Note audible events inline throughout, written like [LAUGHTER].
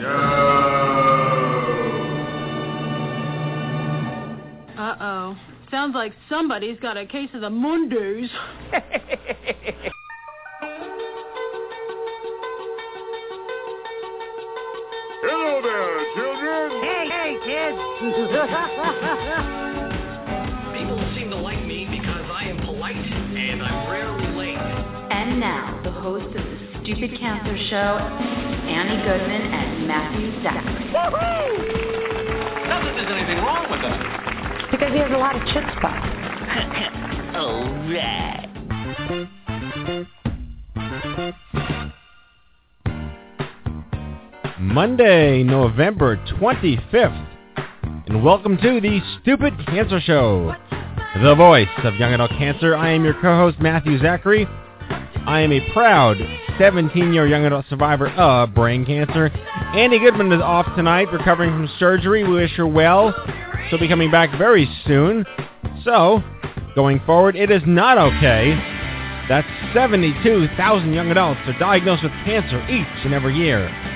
Show. Uh-oh. Sounds like somebody's got a case of the Mondays. [LAUGHS] Hello there, children. Hey, hey, kids! [LAUGHS] People seem to like me because I am polite and I'm rarely late. And now, the host of the Stupid Cancer Show, Annie Goodman and Matthew Zachary. Not that there's anything wrong with that. Because he has a lot of chutzpah. [LAUGHS] Alright. Monday, November 25th. And welcome to the Stupid Cancer Show, the voice of young adult cancer. I am your co-host, Matthew Zachary. I am a proud 17-year young adult survivor of brain cancer. Annie Goodman is off tonight, recovering from surgery. We wish her well. She'll be coming back very soon. So, going forward, it is not okay that 72,000 young adults are diagnosed with cancer each and every year.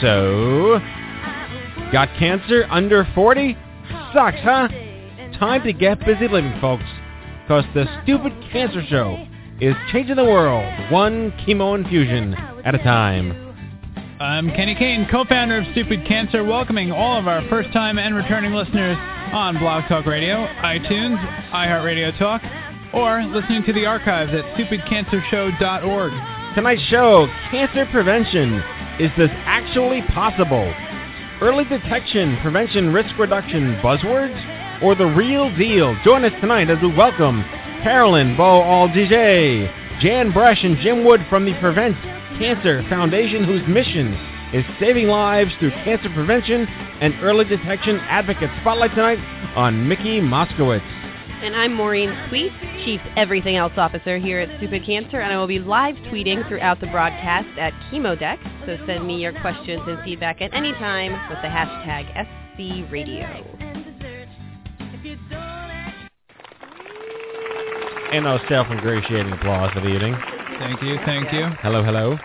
So, got cancer under 40? Sucks, huh? Time to get busy living, folks. Because the Stupid Cancer Show is changing the world one chemo infusion at a time. I'm Kenny Kane, co-founder of Stupid Cancer, welcoming all of our first-time and returning listeners on Blog Talk Radio, iTunes, iHeartRadio Talk, or listening to the archives at stupidcancershow.org. Tonight's show, cancer prevention. Is this actually possible? Early detection, prevention, risk reduction, buzzwords, or the real deal? Join us tonight as we welcome Carolyn Bo Aldigé, Jan Bresch, and Jim Wood from the Prevent Cancer Foundation, whose mission is saving lives through cancer prevention and early detection advocate. Spotlight tonight on Mickey Moskowitz. And I'm Maureen Sweet, Chief Everything Else Officer here at Stupid Cancer, and I will be live tweeting throughout the broadcast at ChemoDeck. So send me your questions and feedback at any time with the hashtag SCRadio. And our self-ingratiating applause for the evening. Thank you, thank you. Hello, hello.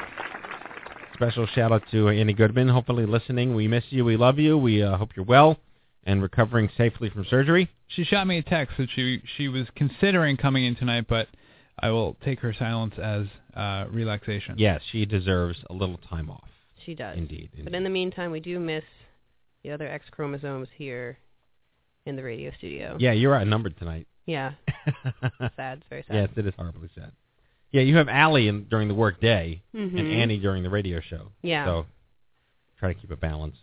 Special shout out to Annie Goodman, hopefully listening. We miss you. We love you. We uh, hope you're well and recovering safely from surgery. She shot me a text that she she was considering coming in tonight, but I will take her silence as uh, relaxation. Yes, she deserves a little time off. She does. Indeed. indeed. But in the meantime, we do miss the other X chromosomes here in the radio studio. Yeah, you're outnumbered tonight. Yeah. [LAUGHS] sad. It's very sad. Yes, it is horribly sad. Yeah, you have Allie in, during the work day Mhm. and Annie during the radio show. Yeah. So try to keep a balance.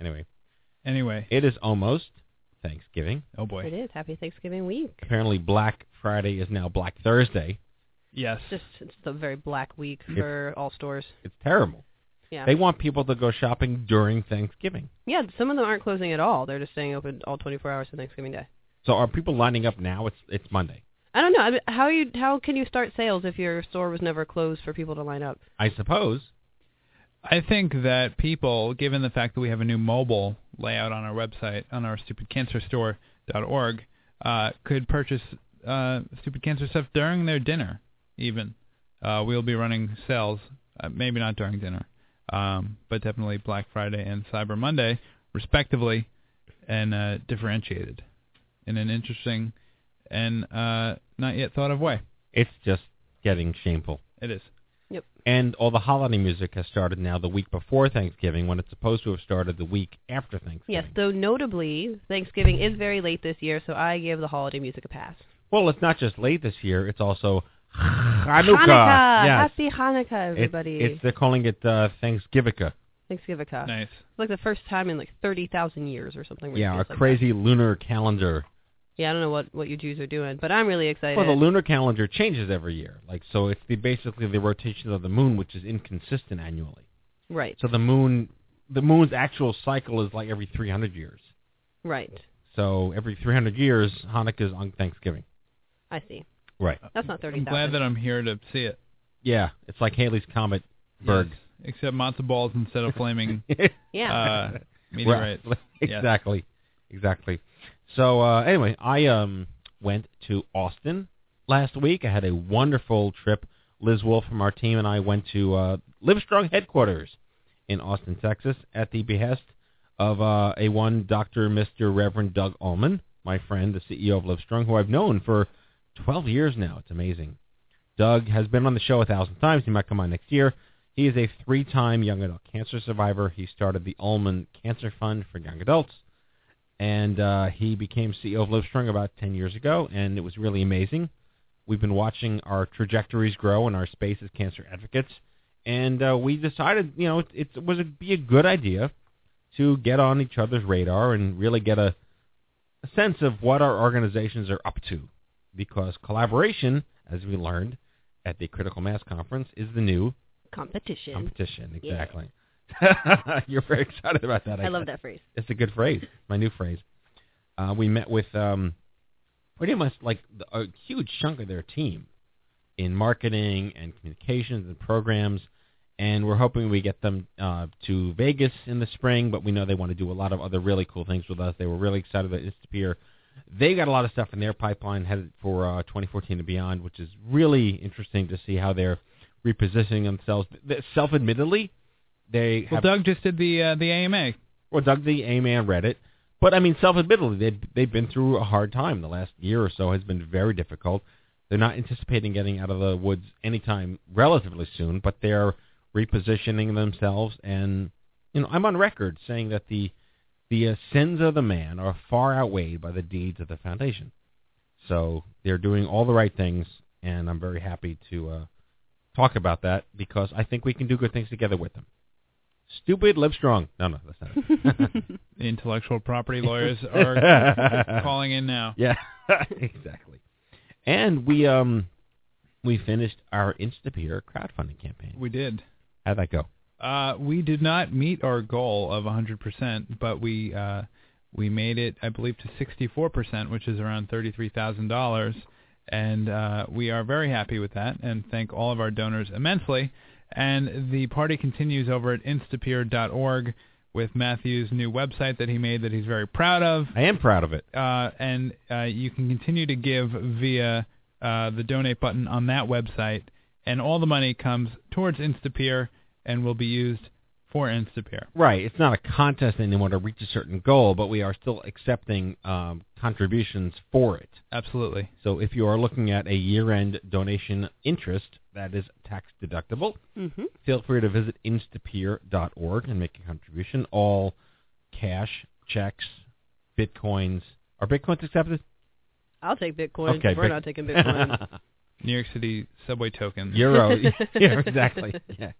Anyway, Anyway, it is almost Thanksgiving. oh boy. It is. Happy Thanksgiving week. Apparently Black Friday is now Black Thursday. Yes. Just it's a very black week for all stores. It's terrible. Yeah. They want people to go shopping during Thanksgiving. yeah, some of them aren't closing at all. They're just staying open all 24 hours for Thanksgiving Day. So are people lining up now? It's it's Monday. I don't know. I mean, how you how can you start sales if your store was never closed for people to line up? I suppose. I think that people, given the fact that we have a new mobile layout on our website, on our stupidcancerstore.org, uh, could purchase uh, Stupid Cancer stuff during their dinner, even. Uh, we'll be running sales, uh, maybe not during dinner, um, but definitely Black Friday and Cyber Monday, respectively, and uh, differentiated in an interesting and uh, not yet thought of way. It's just getting shameful. It is. Yep. And all the holiday music has started now the week before Thanksgiving when it's supposed to have started the week after Thanksgiving. Yes, though notably, Thanksgiving is very late this year, so I give the holiday music a pass. Well, it's not just late this year, it's also Hanukkah. Hanukkah! Yes. Happy Hanukkah, It's- everybody. It's, they're calling it uh, Thanksgivica. Thanksgiving. Nice. It's like the first time in like 30,000 years or something. Yeah, our ridiculous like crazy lunar calendar. That. Yeah, I don't know what, what you Jews are doing, but I'm really excited. Well, the lunar calendar changes every year. Like so, it's the basically the rotation of the moon, which is inconsistent annually. right, So the moon, the moon's actual cycle is like every 300 years. right. So every 300 years, Hanukkah is on Thanksgiving. I see. Right. That's not I'm glad that I'm here to see it. Yeah, it's like Halley's Comet Berg. Yes, Except matzo balls instead of flaming [LAUGHS] Yeah. uh, [LAUGHS] meteorites. Right. Yes. exactly, exactly. So uh, anyway, I um went to Austin last week. I had a wonderful trip. Liz Wolf from our team and I went to uh, Livestrong headquarters in Austin, Texas, at the behest of uh, a one Dr. Mr. Reverend Doug Ulman, my friend, the CEO of Livestrong, who I've known for 12 years now. It's amazing. Doug has been on the show a thousand times. He might come on next year. He is a three-time young adult cancer survivor. He started the Ulman Cancer Fund for young adults, and uh, he became CEO of Livestrong about 10 years ago, and it was really amazing. We've been watching our trajectories grow in our space as cancer advocates, and uh, we decided, you know, it, it was a, be a good idea to get on each other's radar and really get a, a sense of what our organizations are up to, because collaboration, as we learned at the Critical Mass Conference, is the new Competition. competition. Yeah. [LAUGHS] You're very excited about that. I love that phrase. It's a good phrase. My new phrase. Uh, we met with um, pretty much like the, a huge chunk of their team in marketing and communications and programs, and we're hoping we get them uh, to Vegas in the spring. But we know they want to do a lot of other really cool things with us. They were really excited about Instapeer. They got a lot of stuff in their pipeline headed for uh, 2014 and beyond, which is really interesting to see how they're repositioning themselves. Self-admittedly, they Well, have Doug just did the uh, the AMA. well, Doug the A man read it, but I mean, self-admittedly, they've they've been through a hard time. The last year or so has been very difficult. They're not anticipating getting out of the woods anytime relatively soon, but they're repositioning themselves. And you know, I'm on record saying that the the uh, sins of the man are far outweighed by the deeds of the foundation. So they're doing all the right things, and I'm very happy to uh, talk about that because I think we can do good things together with them. Stupid Livestrong. No, no, that's not it. [LAUGHS] The intellectual property lawyers [LAUGHS] are calling in now. Yeah, [LAUGHS] exactly. And we um we finished our Instapeer crowdfunding campaign. We did. How'd that go? Uh, we did not meet our goal of 100%, but we uh, we made it, I believe, to 64%, which is around $33,000, and uh, we are very happy with that, and thank all of our donors immensely. And the party continues over at instapeer.org with Matthew's new website that he made that he's very proud of. I am proud of it. Uh, and uh, you can continue to give via uh, the donate button on that website, and all the money comes towards Instapeer and will be used for Instapeer. Right. It's not a contest anymore to reach a certain goal, but we are still accepting um, contributions for it. Absolutely. So if you are looking at a year-end donation interest that is tax deductible, Mm-hmm. feel free to visit instapeer.org and make a contribution. All cash, checks, bitcoins. Are bitcoins accepted? I'll take bitcoins. Okay, We're Bit- not taking Bitcoin. [LAUGHS] New York City subway token. Euro. [LAUGHS] yeah, exactly. Yeah.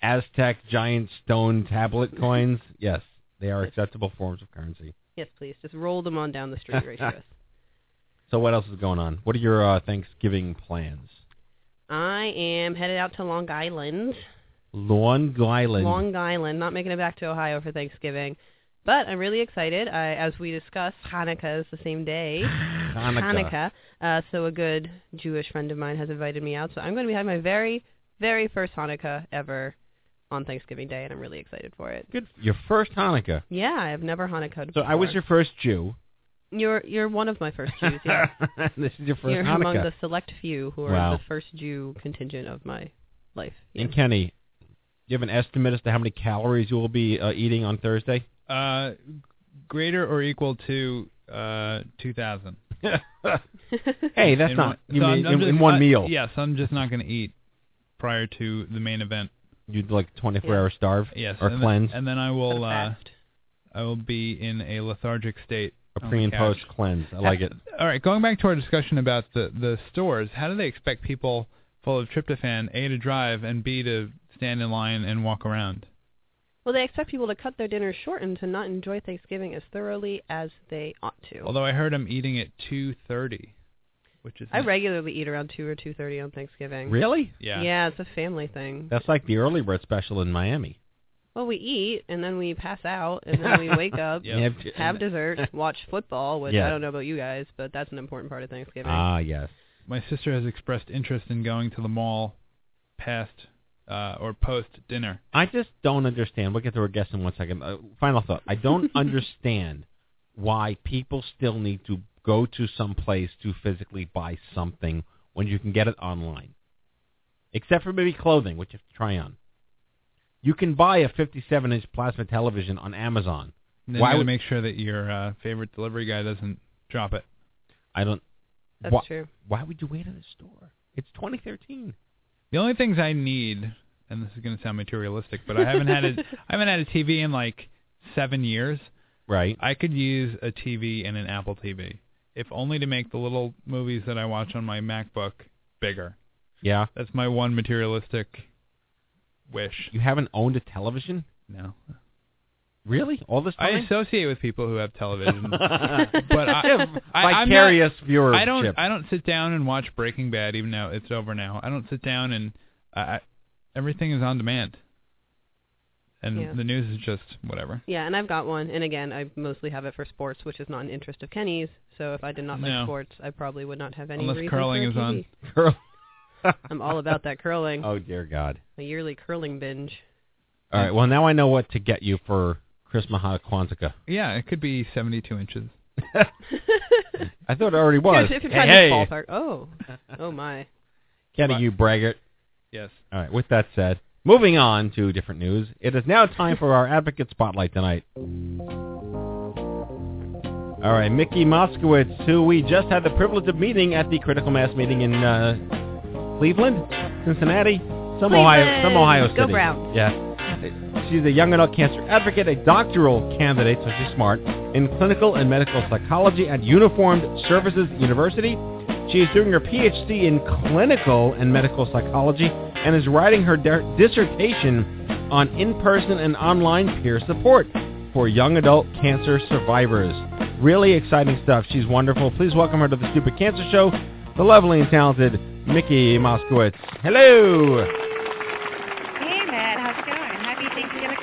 Aztec giant stone tablet coins. Yes, they are acceptable forms of currency. yes, please. Just roll them on down the street, Ratios. [LAUGHS] So what else is going on? What are your uh, Thanksgiving plans? I am headed out to Long Island. Long Island. Long Island. Not making it back to Ohio for Thanksgiving. But I'm really excited. I, as we discussed, Hanukkah is the same day. [SIGHS] Hanukkah. Uh, so a good Jewish friend of mine has invited me out. So I'm going to be having my very, very first Hanukkah ever on Thanksgiving Day, and I'm really excited for it. Good. Your first Hanukkah. Yeah, I have never Hanukkah. So I was your first Jew. You're you're one of my first Jews. Yeah. [LAUGHS] this is your 1st You're Hanukkah. among the select few who are Wow. the first Jew contingent of my life. Yeah. And Kenny, do you have an estimate as to how many calories you will be uh, eating on Thursday? Uh, greater or equal to uh, 2,000. [LAUGHS] hey, that's In not one- you so mean I'm- I'm in, just- in one I- meal. Yes, I'm just not going to eat prior to the main event. You'd like 24 Yeah. hour starve Yes, or and cleanse, Then, and then I will uh, Fast. I will be in a lethargic state. A pre the and post cleanse. I like it. All right, going back to our discussion about the the stores, how do they expect people full of tryptophan a to drive and b to stand in line and walk around? Well, they expect people to cut their dinners short and to not enjoy Thanksgiving as thoroughly as they ought to. Although I heard I'm eating at 2:30, which is I regularly eat around two or two thirty on Thanksgiving. Really? yeah. Yeah, it's a family thing. That's like the early bird special in Miami. Well, we eat and then we pass out and then we wake [LAUGHS] up, Yeah. You have- have dessert, [LAUGHS] watch football, which Yeah. I don't know about you guys, but that's an important part of Thanksgiving. Ah, yes. My sister has expressed interest in going to the mall past uh, or post dinner. I just don't understand. We'll get to our guest in one second. Uh, final thought. I don't [LAUGHS] understand why people still need to go to some place to physically buy something when you can get it online. Except for maybe clothing, which you have to try on. You can buy a 57-inch plasma television on Amazon. And then Why you would- make sure that your uh, favorite delivery guy doesn't drop it. I don't. That's why, true. Why would you wait in the store? It's 2013. The only things I need, and this is going to sound materialistic, but I haven't had a [LAUGHS] I haven't had a TV in like seven years. Right. I could use a TV and an Apple TV, if only to make the little movies that I watch on my MacBook bigger. Yeah. That's my one materialistic wish. You haven't owned a television? No, Really? All this I associate with people who have television, [LAUGHS] but I, I I'm Vicarious not, viewership. I don't. I don't sit down and watch Breaking Bad, even though it's over now. I don't sit down and I, I, everything is on demand, and Yeah. the news is just whatever. Yeah, and I've got one. And again, I mostly have it for sports, which is not an interest of Kenny's. So if I did not like No. sports, I probably would not have any Unless reason curling for a is on. TV. [LAUGHS] [LAUGHS] Girl. I'm all about that curling. [LAUGHS] Oh dear God. A yearly curling binge. All right. Well, now I know what to get you for Christmas Kwanzaa. Yeah, it could be 72 inches. [LAUGHS] I thought it already was. if you're hey, trying hey. to ballpark. Oh, oh my. Kenny, you braggart. Yes. All right. With that said, moving on to different news. It is now time for our advocate spotlight tonight. All right, Mickey Moskowitz, who we just had the privilege of meeting at the Critical Mass meeting in uh, Cleveland, Cincinnati, some Ohio, some Ohio Go City. Browns. Yeah. She's a young adult cancer advocate, a doctoral candidate, so she's smart, in clinical and medical psychology at Uniformed Services University. She is doing her PhD in clinical and medical psychology and is writing her dissertation on in-person and online peer support for young adult cancer survivors. Really exciting stuff. She's wonderful. Please welcome her to the Stupid Cancer Show, the lovely and talented Mickey Moskowitz. Hello. Hey, Matt. How's it going? Happy Thanksgiving.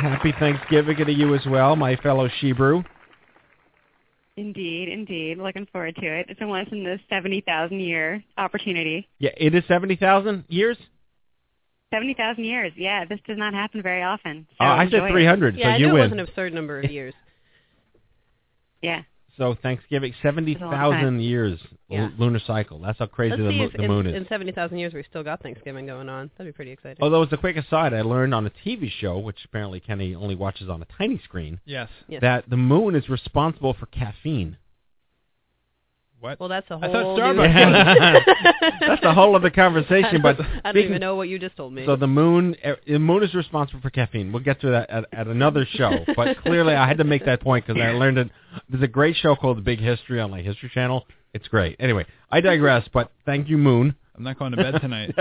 Happy Thanksgiving to you as well, my fellow Shebrew. Indeed, indeed. Looking forward to it. It's a once in the 70,000 year opportunity. Yeah, it is 70,000 years? 70,000 years. Yeah, this does not happen very often. So Oh, I said enjoy it. 300, Yeah, so I you knew it was an absurd number of years. Yeah. So Thanksgiving, It's a long 70,000 years Yeah. l- lunar cycle. That's how crazy Let's the, see mo- if the in, moon is. in 70,000 years we still got Thanksgiving going on. That'd be pretty exciting. Although, as a quick aside, I learned on a TV show, which apparently Kenny only watches on a tiny screen, Yes. Yes. that the moon is responsible for caffeine. What? well, that's a I whole thought new Starbucks [LAUGHS] That's the whole of the conversation, but I [LAUGHS] don't, I don't even know what you just told me. So the moon, eh, the moon is responsible for caffeine. We'll get to that at, at another show. But clearly, I had to make that point because I [LAUGHS] learned it. There's a great show called The Big History on my History Channel. It's great. Anyway, I digress. But thank you, Moon. I'm not going to bed tonight.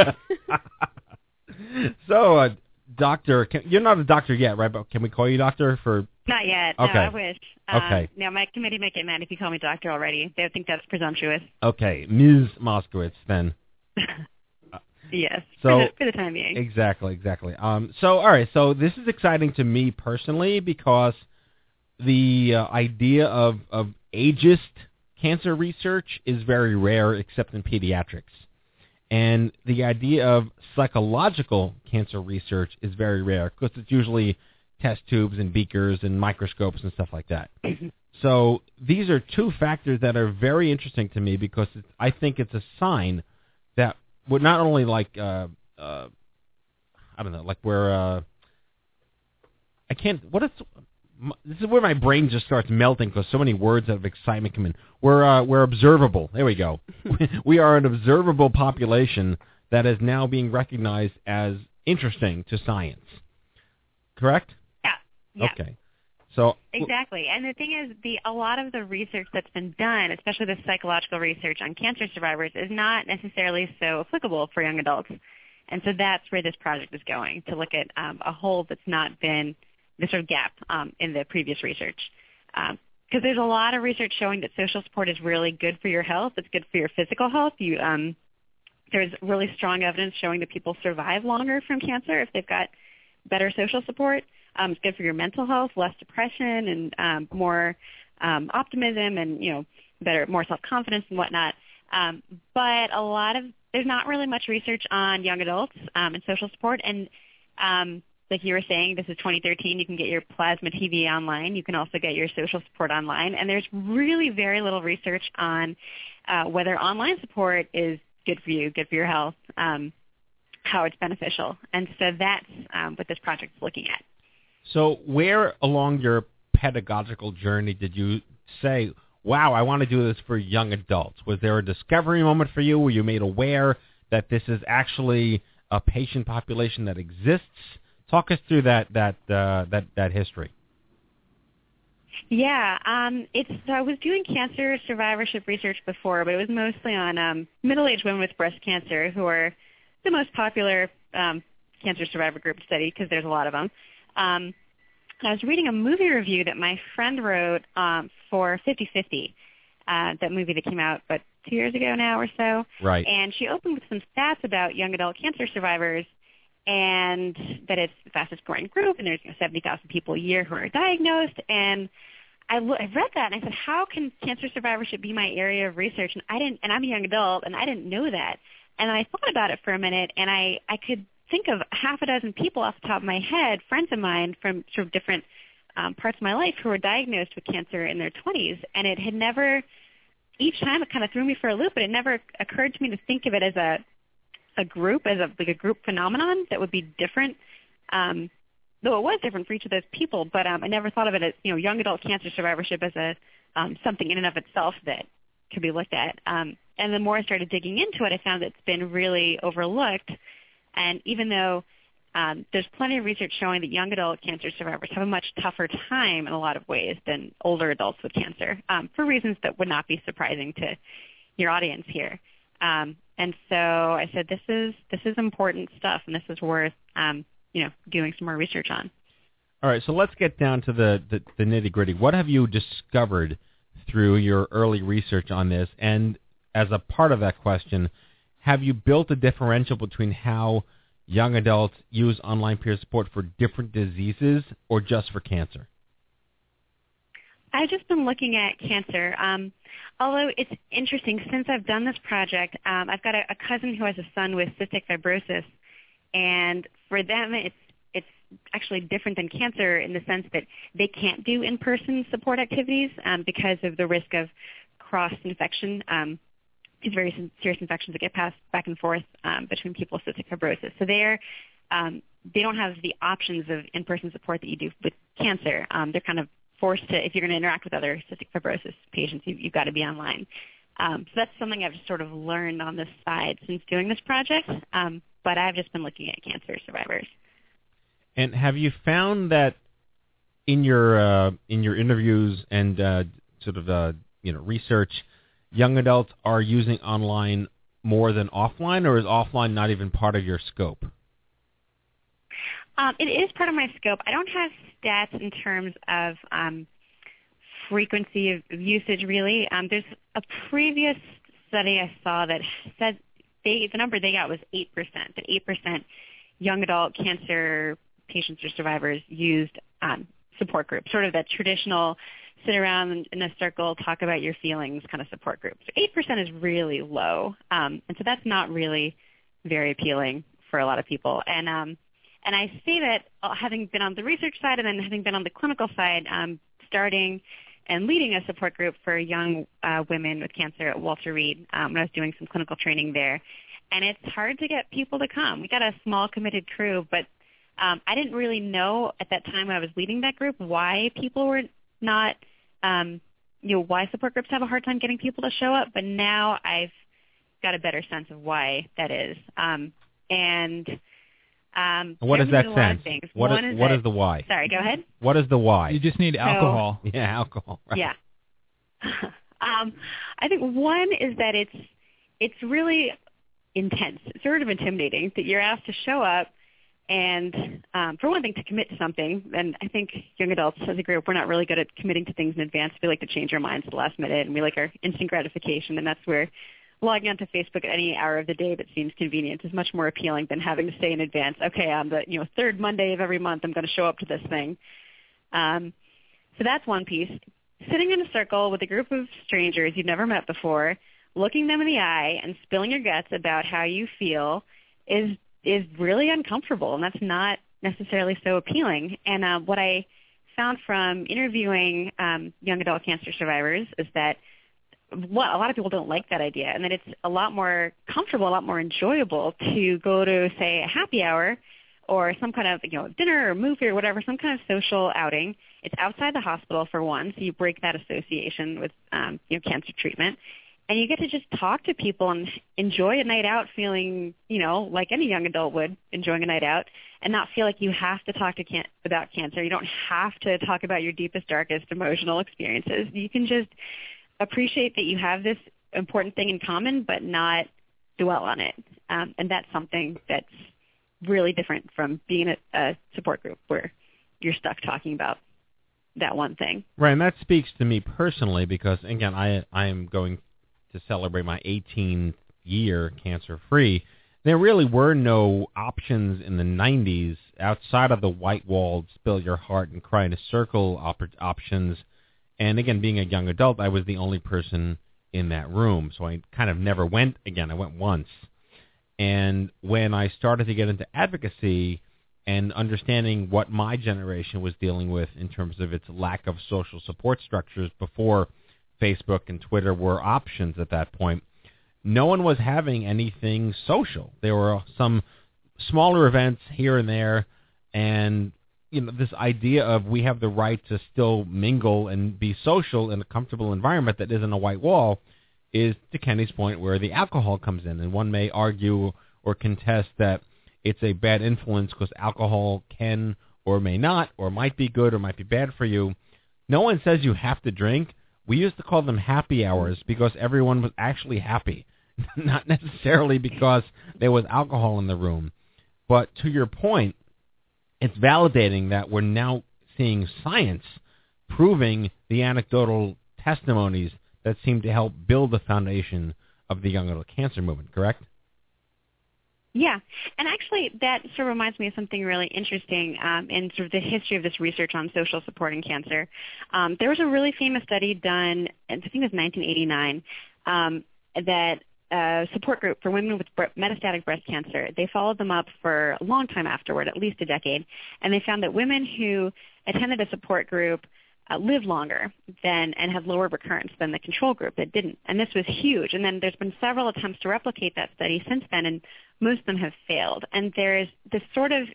so, uh, doctor, can, you're not a doctor yet, right? But can we call you doctor for? Not yet. Okay. No, I wish. Um, Okay. No, my committee might get mad if you call me doctor already. They think that's presumptuous. Okay, Ms. Moskowitz. Then [LAUGHS] yes. [LAUGHS] So- for, [LAUGHS] the, for the time being. exactly, exactly. Um, so all right, so this is exciting to me personally because the uh, idea of of ageist cancer research is very rare, except in pediatrics, and the idea of psychological cancer research is very rare because it's usually test tubes and beakers and microscopes and stuff like that. [CLEARS THROAT] So these are two factors that are very interesting to me because it's, I think it's a sign that we're not only like uh, uh, I don't know, like we're uh, I can't. What is this is where my brain just starts melting because so many words of excitement come in. We're uh, we're observable. There we go. [LAUGHS] [LAUGHS] we are an observable population that is now being recognized as interesting to science. Correct? Yeah. Okay. So Exactly. And the thing is, the a lot of the research that's been done, especially the psychological research on cancer survivors, is not necessarily so applicable for young adults. And so that's where this project is going, to look at um, a hole that's not been the sort of gap um, in the previous research. Because there's a lot of research showing that social support is really good for your health. It's good for your physical health. You um, there's really strong evidence showing that people survive longer from cancer if they've got better social support. Um, it's good for your mental health, less depression, and um, more um, optimism, and you know, better, more self-confidence and whatnot. Um, but a lot of there's not really much research on young adults um, and social support. And um, like you were saying, this is 2013. You can get your plasma TV online. You can also get your social support online. And there's really very little research on uh, whether online support is good for you, good for your health, um, how it's beneficial. And so that's um, what this project is looking at. So where along your pedagogical journey did you say, wow, I want to do this for young adults? Was there a discovery moment for you? where you made aware that this is actually a patient population that exists? Talk us through that that uh, that that history. Yeah, um, it's. So I was doing cancer survivorship research before, but it was mostly on um, middle-aged women with breast cancer, who are the most popular um, cancer survivor group study because there's a lot of them. Um, I was reading a movie review that my friend wrote um, for 50/50, uh, that movie that came out, but two years ago now or so. Right. And she opened with some stats about young adult cancer survivors, and that it's the fastest growing group, and there's you know, 70,000 people a year who are diagnosed. And I, lo- I read that, and I said, how can cancer survivorship be my area of research? And I didn't, and I'm a young adult, and I didn't know that. And I thought about it for a minute, and I, I could think of half a dozen people off the top of my head, friends of mine from sort of different um, parts of my life who were diagnosed with cancer in their 20s, and it had never, each time it kind of threw me for a loop, but it never occurred to me to think of it as a a group, as a like a group phenomenon that would be different. Um, though it was different for each of those people, but um, I never thought of it as you know young adult cancer survivorship as a um, something in and of itself that could be looked at. Um, and the more I started digging into it, I found it's been really overlooked. And even though um, there's plenty of research showing that young adult cancer survivors have a much tougher time in a lot of ways than older adults with cancer, um, for reasons that would not be surprising to your audience here. Um, and so I said, this is this is important stuff, and this is worth you know doing some more research on. All right, so let's get down to the, the, the nitty gritty. What have you discovered through your early research on this? And as a part of that question, have you built a differential between how young adults use online peer support for different diseases or just for cancer? I've just been looking at cancer. Um, although it's interesting, since I've done this project, um, I've got a, a cousin who has a son with cystic fibrosis, and for them, it's it's actually different than cancer in the sense that they can't do in-person support activities um, because of the risk of cross infection. Um, these very serious infections that get passed back and forth um, between people with cystic fibrosis. So they're um, they don't have the options of in-person support that you do with cancer. Um, they're kind of forced to, if you're going to interact with other cystic fibrosis patients, you, you've got to be online. Um, so that's something I've just sort of learned on this side since doing this project. Um, but I've just been looking at cancer survivors. And have you found that in your uh, in your interviews and uh, sort of uh, you know research, young adults are using online more than offline, or is offline not even part of your scope? Um, it is part of my scope. I don't have stats in terms of um, frequency of, usage, really. Um, there's a previous study I saw that said they, the number they got was 8%, that 8% young adult cancer patients or survivors used um, support groups, sort of that traditional sit around in a circle, talk about your feelings kind of support group. So 8% is really low, um, and so that's not really very appealing for a lot of people. And um, and I say that uh, having been on the research side and then having been on the clinical side, um, starting and leading a support group for young uh, women with cancer at Walter Reed um, when I was doing some clinical training there. And it's hard to get people to come. We got a small committed crew, but um, I didn't really know at that time when I was leading that group why people were not, um, you know, why support groups have a hard time getting people to show up. But now I've got a better sense of why that is. Um, and um, what is that a lot sense? of things. What One is, is what that- is the why? Sorry, go ahead. What is the why? You just need alcohol. [LAUGHS] yeah, alcohol. Right. Yeah. [LAUGHS] um, I think one is that it's it's really intense, it's sort of intimidating that you're asked to show up and um, for one thing, to commit to something, and I think young adults as a group, we're not really good at committing to things in advance. We like to change our minds at the last minute, and we like our instant gratification, and that's where logging onto Facebook at any hour of the day that seems convenient is much more appealing than having to say in advance, okay, on the you know third Monday of every month, I'm going to show up to this thing. Um, so that's one piece. Sitting in a circle with a group of strangers you've never met before, looking them in the eye and spilling your guts about how you feel is is really uncomfortable, and that's not necessarily so appealing. And uh, what I found from interviewing um, young adult cancer survivors is that well, a lot of people don't like that idea, and that it's a lot more comfortable, a lot more enjoyable to go to say a happy hour or some kind of you know dinner or movie or whatever, some kind of social outing. It's outside the hospital for one, so you break that association with um, you know cancer treatment, and you get to just talk to people and enjoy a night out, feeling you know like any young adult would enjoying a night out, and not feel like you have to talk to can- about cancer. You don't have to talk about your deepest, darkest emotional experiences. You can just appreciate that you have this important thing in common, but not dwell on it. Um, and that's something that's really different from being a, a support group where you're stuck talking about that one thing. Right, and that speaks to me personally because again, I I am going to celebrate my 18th year cancer free. There really were no options in the 90s outside of the white walled spill your heart and cry in a circle op- options. And again, being a young adult, I was the only person in that room, so I kind of never went again. I went once. And when I started to get into advocacy and understanding what my generation was dealing with in terms of its lack of social support structures before Facebook and Twitter were options at that point, no one was having anything social. There were some smaller events here and there, and you know this idea of we have the right to still mingle and be social in a comfortable environment that isn't a white wall is to Kenny's point where the alcohol comes in, and one may argue or contest that it's a bad influence because alcohol can or may not or might be good or might be bad for you. No one says you have to drink. We used to call them happy hours because everyone was actually happy, [LAUGHS] not necessarily because there was alcohol in the room. But to your point, it's validating that we're now seeing science proving the anecdotal testimonies that seem to help build the foundation of the young adult cancer movement, correct? Yeah, and actually that sort of reminds me of something really interesting um, in sort of the history of this research on social support in cancer. Um, there was a really famous study done, I think it was 1989, um, that a support group for women with metastatic breast cancer. They followed them up for a long time afterward, at least a decade, and they found that women who attended a support group uh, live longer than and have lower recurrence than the control group that didn't. And this was huge. And then there's been several attempts to replicate that study since then, and most of them have failed. And there's this sort of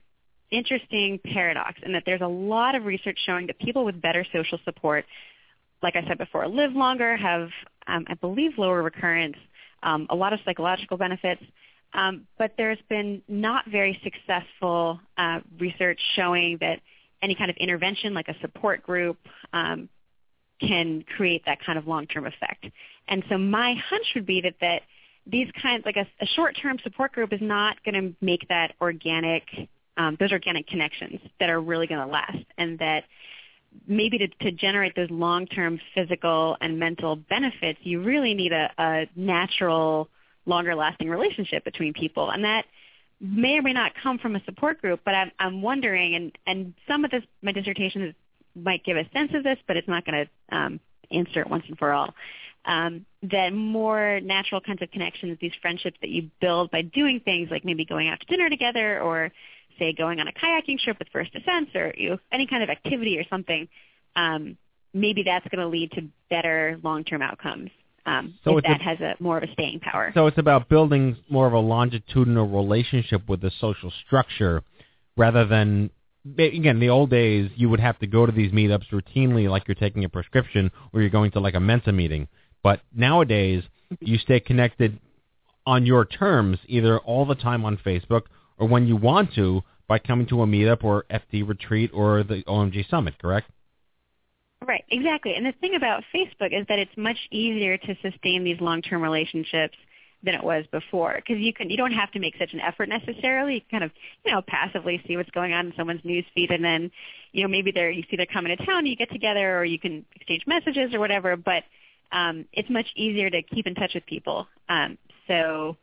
interesting paradox in that there's a lot of research showing that people with better social support, like I said before, live longer, have, um, I believe, lower recurrence, um, a lot of psychological benefits. Um, but there's been not very successful uh, research showing that any kind of intervention like a support group um, can create that kind of long-term effect. And so my hunch would be that, that these kinds, like a, a short-term support group is not going to make that organic, um, those organic connections that are really going to last and that maybe to, to generate those long-term physical and mental benefits, you really need a, a natural, longer-lasting relationship between people. And that may or may not come from a support group, but I'm, I'm wondering, and, and some of this, my dissertation is, might give a sense of this, but it's not going to um, answer it once and for all. Um, that more natural kinds of connections, these friendships that you build by doing things like maybe going out to dinner together or say going on a kayaking trip with First Descents or you know, any kind of activity or something, um, maybe that's going to lead to better long-term outcomes um, So if it's a- that has a more of a staying power. So it's about building more of a longitudinal relationship with the social structure rather than again the old days you would have to go to these meetups routinely like you're taking a prescription or you're going to like a mensa meeting but nowadays you stay connected on your terms either all the time on facebook or when you want to by coming to a meetup or fd retreat or the omg summit correct Right, exactly. And the thing about Facebook is that it's much easier to sustain these long-term relationships than it was before because you can you don't have to make such an effort necessarily. You kind of you know passively see what's going on in someone's news feed, and then you know maybe they're you see they're coming to town, you get together, or you can exchange messages or whatever. But um, it's much easier to keep in touch with people. Um, so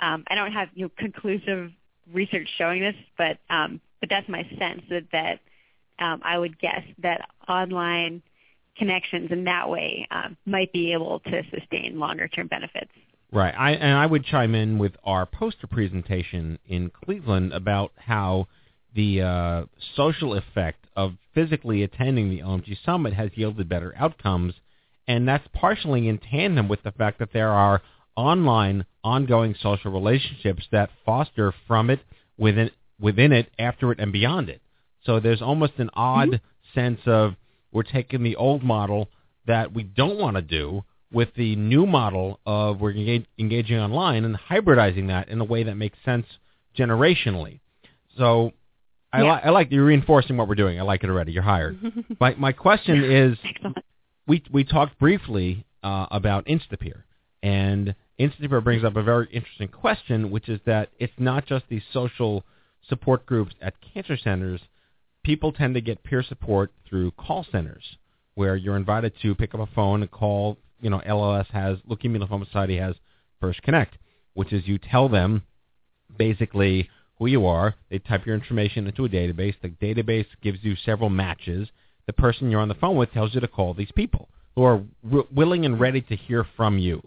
um, I don't have you know, conclusive research showing this, but um, but that's my sense that that um, I would guess that online connections in that way um, might be able to sustain longer term benefits. Right. I and I would chime in with our poster presentation in Cleveland about how the uh, social effect of physically attending the OMG summit has yielded better outcomes, and that's partially in tandem with the fact that there are online, ongoing social relationships that foster from it within within it, after it, and beyond it. So there's almost an odd mm-hmm. sense of we're taking the old model that we don't want to do with the new model of we're engage, engaging online and hybridizing that in a way that makes sense generationally. So I, yeah. li- I like you're reinforcing what we're doing. I like it already. You're hired. [LAUGHS] my my question is, we we talked briefly uh, about Instapeer, and Instapeer brings up a very interesting question, which is that it's not just these social support groups at cancer centers, people tend to get peer support through call centers where you're invited to pick up a phone and call. You know, LLS has, Leukemia Lymphoma Society has First Connect, which is you tell them basically who you are. They type your information into a database. The database gives you several matches. The person you're on the phone with tells you to call these people who are w- willing and ready to hear from you.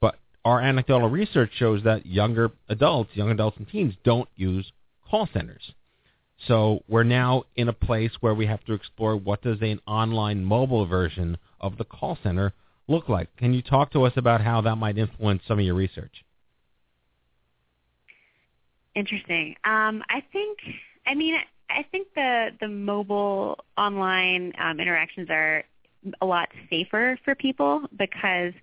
But our anecdotal research shows that younger adults, young adults and teens, don't use call centers. So we're now in a place where we have to explore what does an online mobile version of the call center look like. Can you talk to us about how that might influence some of your research? Interesting. Um, I think, I mean, I think the the mobile online um, interactions are a lot safer for people because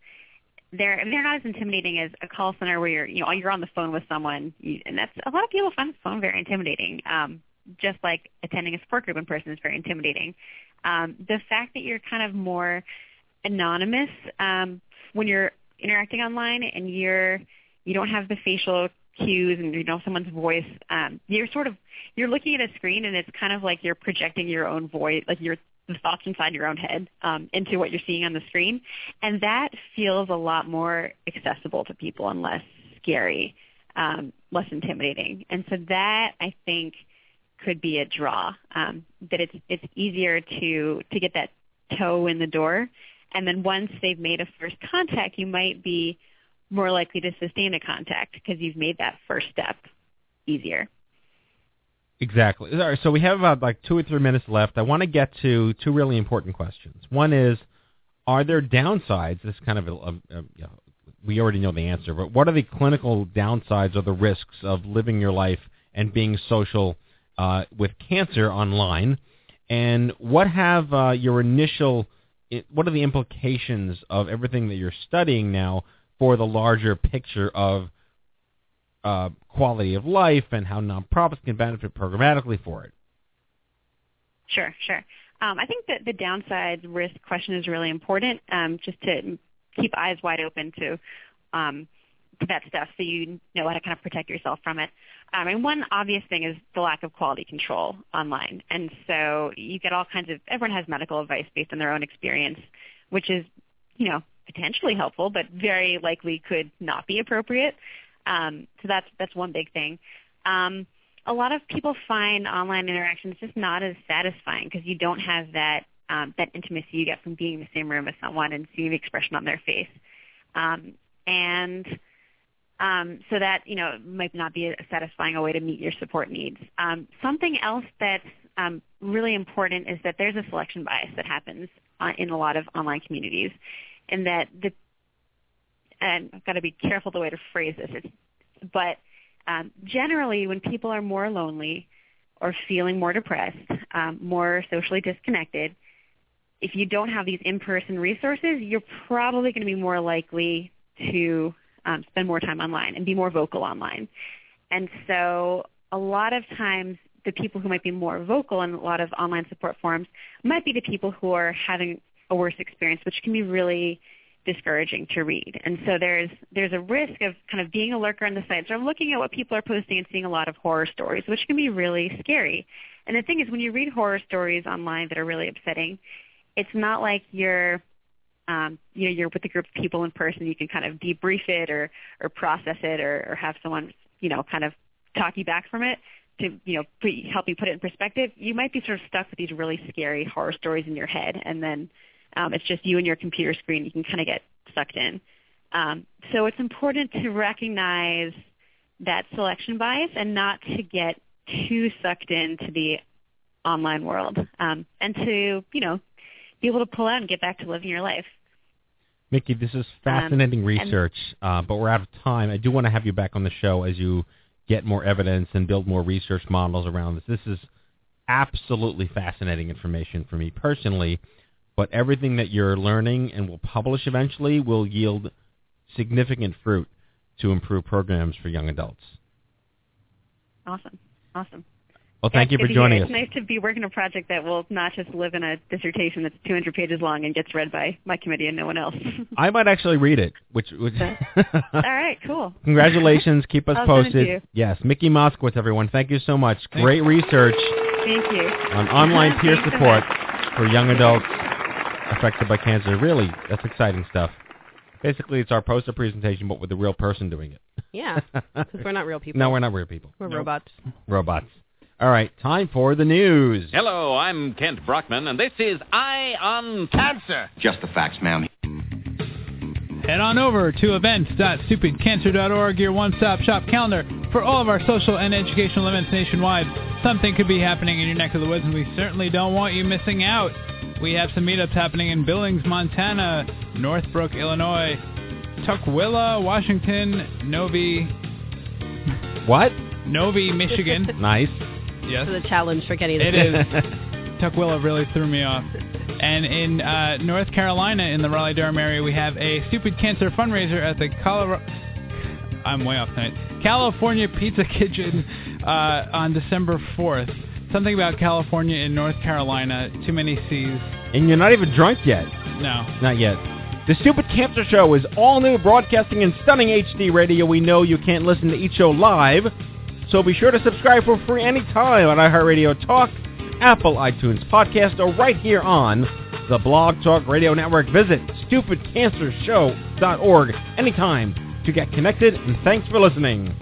they're they're not as intimidating as a call center where you're you know you're on the phone with someone you, and that's a lot of people find the phone very intimidating. Um, just like attending a support group in person is very intimidating. Um, the fact that you're kind of more anonymous um, when you're interacting online and you're you don't have the facial cues and you know someone's voice um you're sort of you're looking at a screen and it's kind of like you're projecting your own voice like your the thoughts inside your own head um, into what you're seeing on the screen, and that feels a lot more accessible to people and less scary, um, less intimidating. And so that I think could be a draw. Um, that it's it's easier to to get that toe in the door, and then once they've made a first contact, you might be more likely to sustain a contact because you've made that first step easier. Exactly. All right, so we have about like two or three minutes left. I want to get to two really important questions. One is, are there downsides? This is kind of a, a, a you know, we already know the answer, but what are the clinical downsides or the risks of living your life and being social uh, with cancer online? And what have uh, your initial, what are the implications of everything that you're studying now for the larger picture of uh, quality of life and how nonprofits can benefit programmatically for it. Sure, sure. Um, I think that the downside risk question is really important, um, just to keep eyes wide open to um, to that stuff, so you know how to kind of protect yourself from it. Um, and one obvious thing is the lack of quality control online, and so you get all kinds of. Everyone has medical advice based on their own experience, which is, you know, potentially helpful, but very likely could not be appropriate. Um, so that's that's one big thing. Um, a lot of people find online interactions just not as satisfying because you don't have that um, that intimacy you get from being in the same room as someone and seeing the expression on their face. Um, and um, so that you know might not be a satisfying a way to meet your support needs. Um, something else that's um, really important is that there's a selection bias that happens uh, in a lot of online communities, and that the and I've got to be careful the way to phrase this, it's, but um, generally when people are more lonely or feeling more depressed, um, more socially disconnected, if you don't have these in-person resources, you're probably going to be more likely to um, spend more time online and be more vocal online. And so a lot of times the people who might be more vocal in a lot of online support forums might be the people who are having a worse experience, which can be really discouraging to read. And so there's there's a risk of kind of being a lurker on the site. So I'm looking at what people are posting and seeing a lot of horror stories, which can be really scary. And the thing is, when you read horror stories online that are really upsetting, it's not like you're um, you know you're with a group of people in person. You can kind of debrief it or or process it or, or have someone you know kind of talk you back from it to you know put, help you put it in perspective. You might be sort of stuck with these really scary horror stories in your head, and then um, it's just you and your computer screen. You can kind of get sucked in. Um, so it's important to recognize that selection bias and not to get too sucked into the online world, um, and to you know be able to pull out and get back to living your life. Mickey, this is fascinating Um, research, uh, but we're out of time. I do want to have you back on the show as you get more evidence and build more research models around this. This is absolutely fascinating information for me personally, but everything that you're learning and will publish eventually will yield significant fruit to improve programs for young adults. Awesome, awesome. Well, thank Yeah, you for it's good to hear. joining us. It's nice to be working a project that will not just live in a dissertation that's 200 pages long and gets read by my committee and no one else. [LAUGHS] I might actually read it, which, which [LAUGHS] All right, cool. Congratulations. [LAUGHS] Keep us I'll send it to posted. Yes, Mickey Moskowitz, everyone. Thank you so much. Great research Thank you. on online peer Thanks so support for young adults affected by cancer. Really, that's exciting stuff. Basically, it's our poster presentation, but with a real person doing it. Yeah, 'cause we're not real people. No, we're not real people. We're robots. Robots. All right, time for the news. Hello, I'm Kent Brockman, and this is Eye on Cancer. Just the facts, ma'am. Head on over to events.stupidcancer.org, your one-stop shop calendar for all of our social and educational events nationwide. Something could be happening in your neck of the woods, and we certainly don't want you missing out. We have some meetups happening in Billings, Montana, Northbrook, Illinois, Tukwila, Washington, Novi, What? Novi, Michigan. [LAUGHS] Nice. Yes. This is a challenge for Kenny. It is. [LAUGHS] Tukwila really threw me off. And in uh, North Carolina, in the Raleigh-Durham area, we have a stupid cancer fundraiser at the Colorado. I'm way off tonight. California Pizza [LAUGHS] Kitchen uh, on December 4th. Something about California in North Carolina. Too many C's. And you're not even drunk yet. No. Not yet. The Stupid Cancer Show is all new, broadcasting in stunning HD radio. We know you can't listen to each show live, so be sure to subscribe for free anytime on iHeartRadio Talk, Apple iTunes Podcast, or right here on the Blog Talk Radio Network. Visit stupidcancershow.org anytime to get connected, and thanks for listening.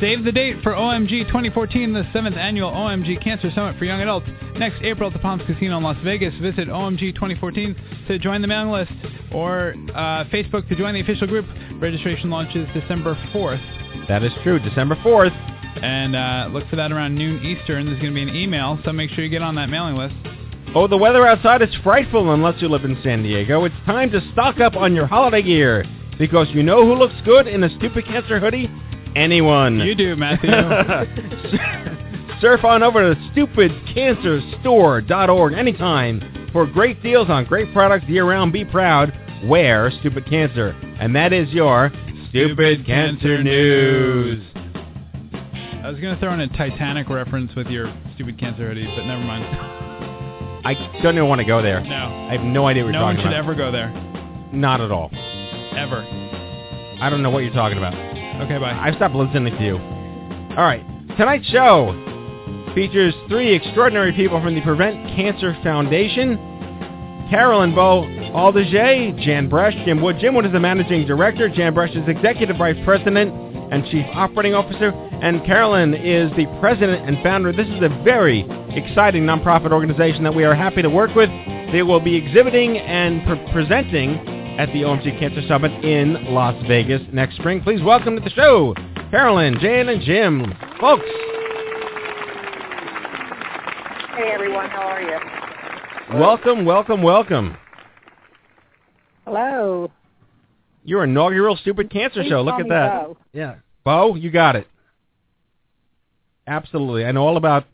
Save the date for OMG 2014, the 7th annual OMG Cancer Summit for Young Adults. Next April at the Palms Casino in Las Vegas. Visit OMG 2014 to join the mailing list or uh, Facebook to join the official group. Registration launches December 4th. That is true, December 4th. And uh, look for that around noon Eastern. There's going to be an email, so make sure you get on that mailing list. Oh, the weather outside is frightful unless you live in San Diego. It's time to stock up on your holiday gear because you know who looks good in a stupid cancer hoodie? Anyone. You do, Matthew. [LAUGHS] Surf on over to stupidcancerstore.org anytime for great deals on great products year-round. Be proud. Wear Stupid Cancer. And that is your Stupid, Cancer News. I was going to throw in a Titanic reference with your stupid cancer hoodie, but never mind. I don't even want to go there. No. I have no idea what no you're one talking should about. ever go there. Not at all. Ever. I don't know what you're talking about. Okay, bye. I've stopped listening to you. All right. Tonight's show features three extraordinary people from the Prevent Cancer Foundation. Carolyn Bo Aldigé, Jan Bresch, Jim Wood. Jim Wood is the managing director. Jan Bresch is executive vice president and chief operating officer. And Carolyn is the president and founder. This is a very exciting nonprofit organization that we are happy to work with. They will be exhibiting and pre- presenting at the OMG Cancer Summit in Las Vegas next spring. Please welcome to the show, Carolyn, Jan, and Jim. Folks, Hey everyone, how are you? welcome, welcome, welcome. Hello. Your inaugural Stupid Cancer Please Show. Look at that. Bo. Yeah. Bo, you got it. Absolutely. I know all about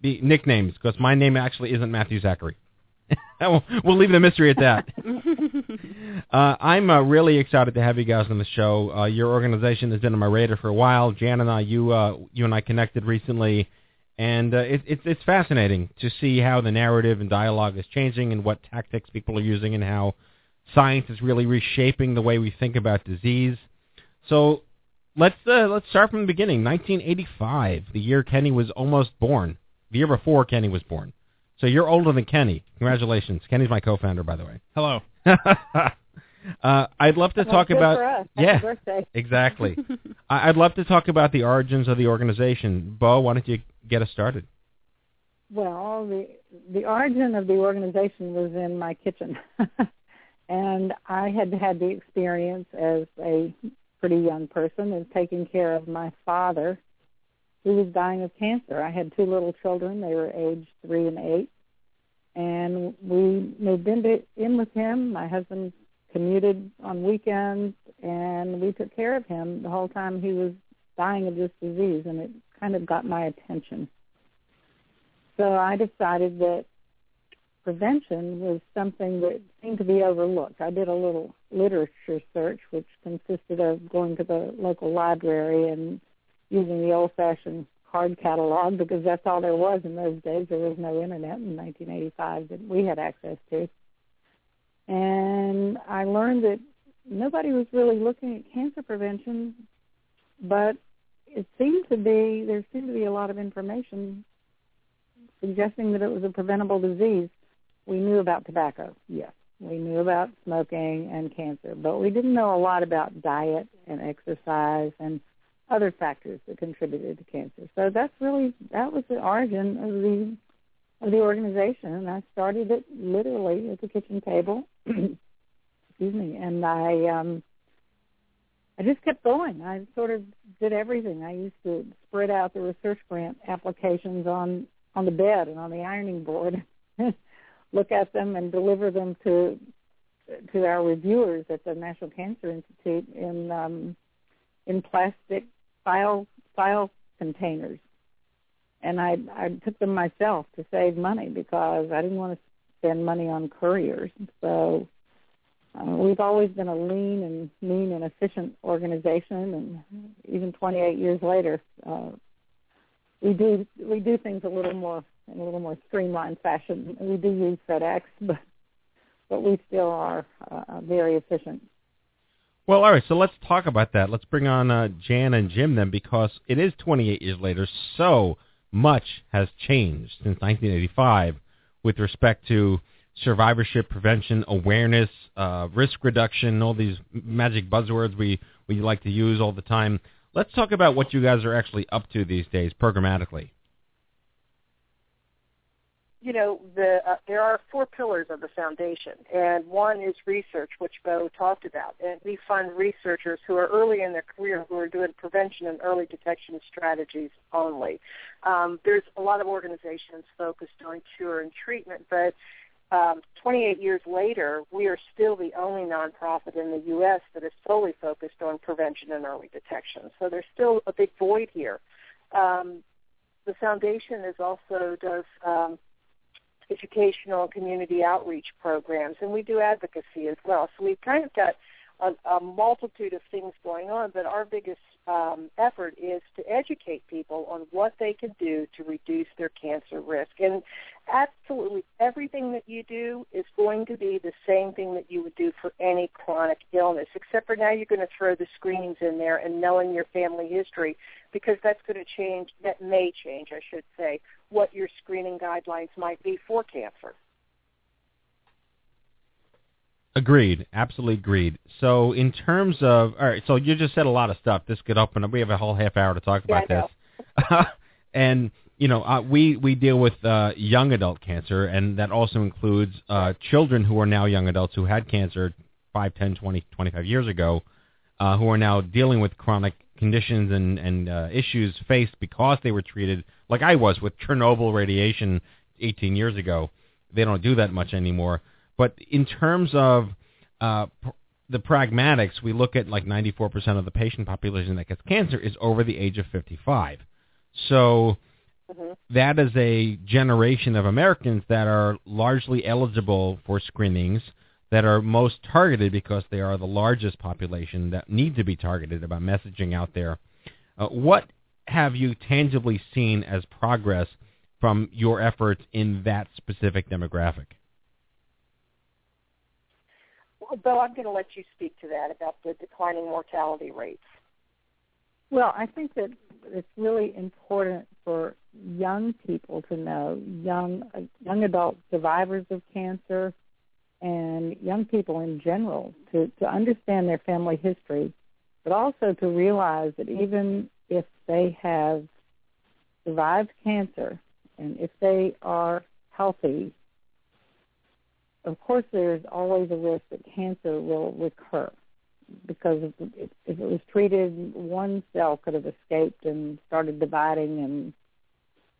the nicknames because my name actually isn't Matthew Zachary. [LAUGHS] we'll we'll leave the mystery at that. [LAUGHS] uh, I'm uh, really excited to have you guys on the show. Uh, your organization has been on my radar for a while. Jan and I, you, uh, you and I connected recently, and uh, it, it's it's fascinating to see how the narrative and dialogue is changing and what tactics people are using and how Science is really reshaping the way we think about disease. So let's uh, let's start from the beginning. 1985, the year Kenny was almost born. The year before Kenny was born. So you're older than Kenny. Congratulations. Kenny's my co-founder, by the way. Hello. [LAUGHS] uh, I'd love to Well, talk good about for us. Happy yeah, birthday. [LAUGHS] exactly. [LAUGHS] I- I'd love to talk about the origins of the organization. Bo, why don't you get us started? Well, the the origin of the organization was in my kitchen, and I had had the experience as a pretty young person of taking care of my father, who was dying of cancer. I had two little children; they were aged three and eight, and we moved in with him. My husband commuted on weekends, and we took care of him the whole time he was dying of this disease, and it kind of got my attention. So I decided that prevention was something that seemed to be overlooked. I did a little literature search, which consisted of going to the local library and using the old-fashioned card catalog because that's all there was in those days. There was no internet in 1985 that we had access to. And I learned that nobody was really looking at cancer prevention, but it seemed to be there seemed to be a lot of information suggesting that it was a preventable disease. We knew about tobacco, yes. We knew about smoking and cancer, but we didn't know a lot about diet and exercise and other factors that contributed to cancer. So that's really that was the origin of the of the organization, and I started it literally at the kitchen table. [CLEARS THROAT] Excuse me, and I um, I just kept going. I sort of did everything. I used to spread out the research grant applications on on the bed and on the ironing board, [LAUGHS] look at them and deliver them to to our reviewers at the National Cancer Institute in um, in plastic file file containers. And I I took them myself to save money because I didn't want to spend money on couriers. So uh, we've always been a lean and mean and efficient organization, and even 28 years later, uh, we do we do things a little more in a little more streamlined fashion. We do use FedEx, but but we still are uh, very efficient. Well, all right. So let's talk about that. Let's bring on uh, Jan and Jim then, because it is 28 years later. So much has changed since 1985 with respect to survivorship prevention, awareness, uh, risk reduction, all these magic buzzwords we, we like to use all the time. Let's talk about what you guys are actually up to these days programmatically. You know, the uh, there are four pillars of the foundation, and one is research, which Bo talked about, and we fund researchers who are early in their career who are doing prevention and early detection strategies only. Um, there's a lot of organizations focused on cure and treatment, but um, 28 years later, we are still the only nonprofit in the U.S. that is solely focused on prevention and early detection. So there's still a big void here. Um, the foundation is also does um, educational and community outreach programs, and we do advocacy as well. So we've kind of got a, a multitude of things going on, but our biggest um, effort is to educate people on what they can do to reduce their cancer risk. And absolutely everything that you do is going to be the same thing that you would do for any chronic illness, except for now you're going to throw the screenings in there and knowing your family history because that's going to change, that may change, I should say, what your screening guidelines might be for cancer. Agreed. Absolutely agreed. So in terms of all right, so you just said a lot of stuff. This could open up. We have a whole half hour to talk Yeah, about I this. [LAUGHS] and you know, uh, we we deal with uh, young adult cancer, and that also includes uh, children who are now young adults who had cancer 5, 10, 20, 25 years ago, uh, who are now dealing with chronic conditions and and uh, issues faced because they were treated like I was with Chernobyl radiation 18 years ago. They don't do that much anymore. But in terms of uh, pr- the pragmatics, we look at like 94% of the patient population that gets cancer is over the age of 55. So that is a generation of Americans that are largely eligible for screenings that are most targeted because they are the largest population that need to be targeted about messaging out there. Uh, what have you tangibly seen as progress from your efforts in that specific demographic? Although I'm going to let you speak to that about the declining mortality rates. Well, I think that it's really important for young people to know, young young adult survivors of cancer, and young people in general to to understand their family history, but also to realize that even if they have survived cancer and if they are healthy, of course there's always a risk that cancer will recur because if it, was treated, one cell could have escaped and started dividing and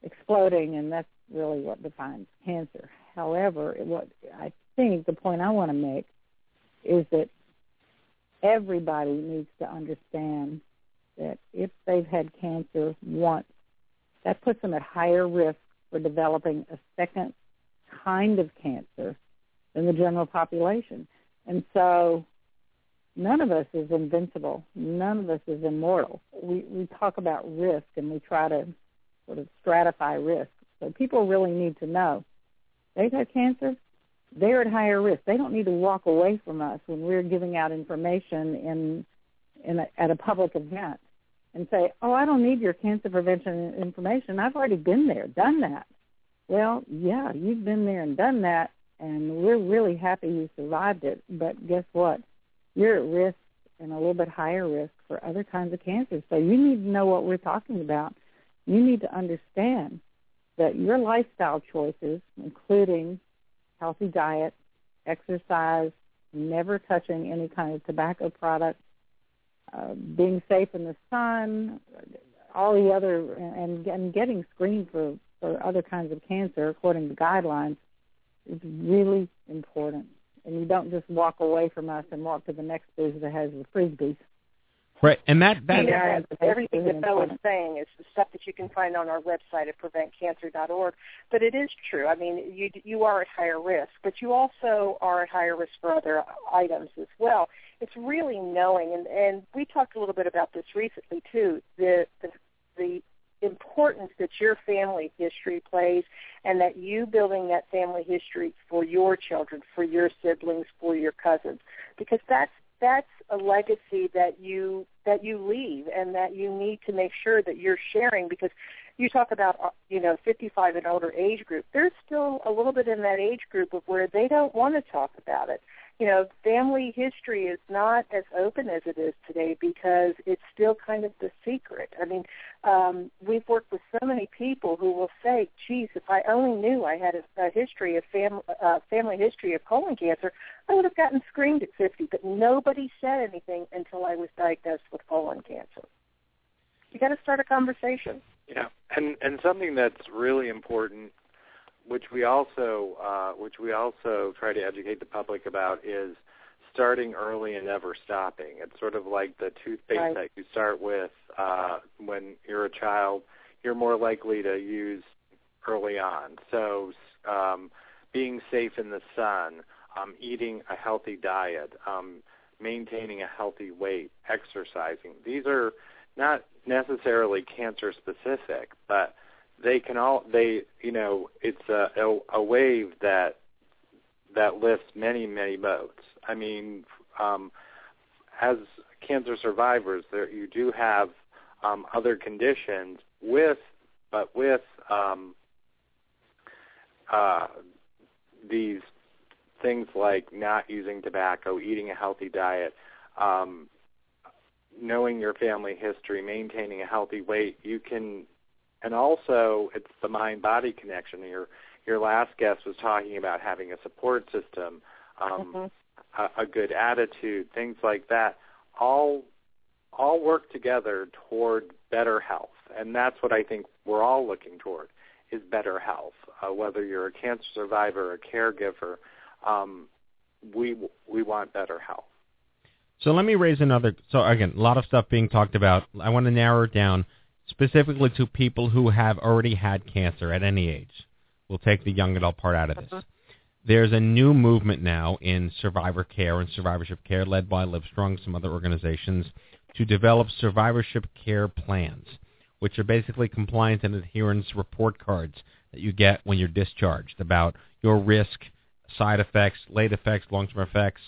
exploding, and that's really what defines cancer. However, what I think the point I want to make is that everybody needs to understand that if they've had cancer once, that puts them at higher risk for developing a second kind of cancer than the general population. And so none of us is invincible. None of us is immortal. We we talk about risk and we try to sort of stratify risk. So people really need to know they've had cancer. They're at higher risk. They don't need to walk away from us when we're giving out information in in a, at a public event and say, "Oh, I don't need your cancer prevention information. I've already been there, done that." Well, yeah, you've been there and done that, and we're really happy you survived it. But guess what? You're at risk and a little bit higher risk for other kinds of cancers. So you need to know what we're talking about. You need to understand that your lifestyle choices, including healthy diet, exercise, never touching any kind of tobacco products, uh, being safe in the sun, all the other, and, and getting screened for, for other kinds of cancer according to guidelines is really important and you don't just walk away from us and walk to the next booth that has the frisbees. Right, and that that yeah, everything that Bo is saying is the stuff that you can find on our website at preventcancer.org. But it is true. I mean, you you are at higher risk, but you also are at higher risk for other items as well. It's really knowing, and and we talked a little bit about this recently too. The the the importance that your family history plays and that you building that family history for your children, for your siblings, for your cousins. Because that's that's a legacy that you that you leave and that you need to make sure that you're sharing because you talk about uh, you know 55 and older age group. There's still a little bit in that age group of where they don't want to talk about it you know, family history is not as open as it is today because it's still kind of the secret. I mean, um, we've worked with so many people who will say, "Geez, if I only knew I had a, a history of family uh, family history of colon cancer, I would have gotten screened at 50." But nobody said anything until I was diagnosed with colon cancer. You got to start a conversation. Yeah, and and something that's really important which we also uh, which we also try to educate the public about is starting early and never stopping. It's sort of like the toothpaste right. that you start with uh, when you're a child. You're more likely to use early on. So um, being safe in the sun, um, eating a healthy diet, um, maintaining a healthy weight, exercising. These are not necessarily cancer specific, but they can all they you know it's a, a, a wave that that lifts many many boats. I mean, um, as cancer survivors, there you do have um, other conditions with, but with um, uh, these things like not using tobacco, eating a healthy diet, um, knowing your family history, maintaining a healthy weight, you can and also it's the mind body connection. Your your last guest was talking about having a support system, um, mm-hmm. a, a good attitude, things like that. All all work together toward better health, and that's what I think we're all looking toward is better health. Uh, whether you're a cancer survivor, or a caregiver, um, we we want better health. So let me raise another. So again, a lot of stuff being talked about. I want to narrow it down specifically to people who have already had cancer at any age. We'll take the young adult part out of this. Uh-huh. There's a new movement now in survivor care and survivorship care led by Livestrong, some other organizations, to develop survivorship care plans, which are basically compliance and adherence report cards that you get when you're discharged about your risk, side effects, late effects, long-term effects,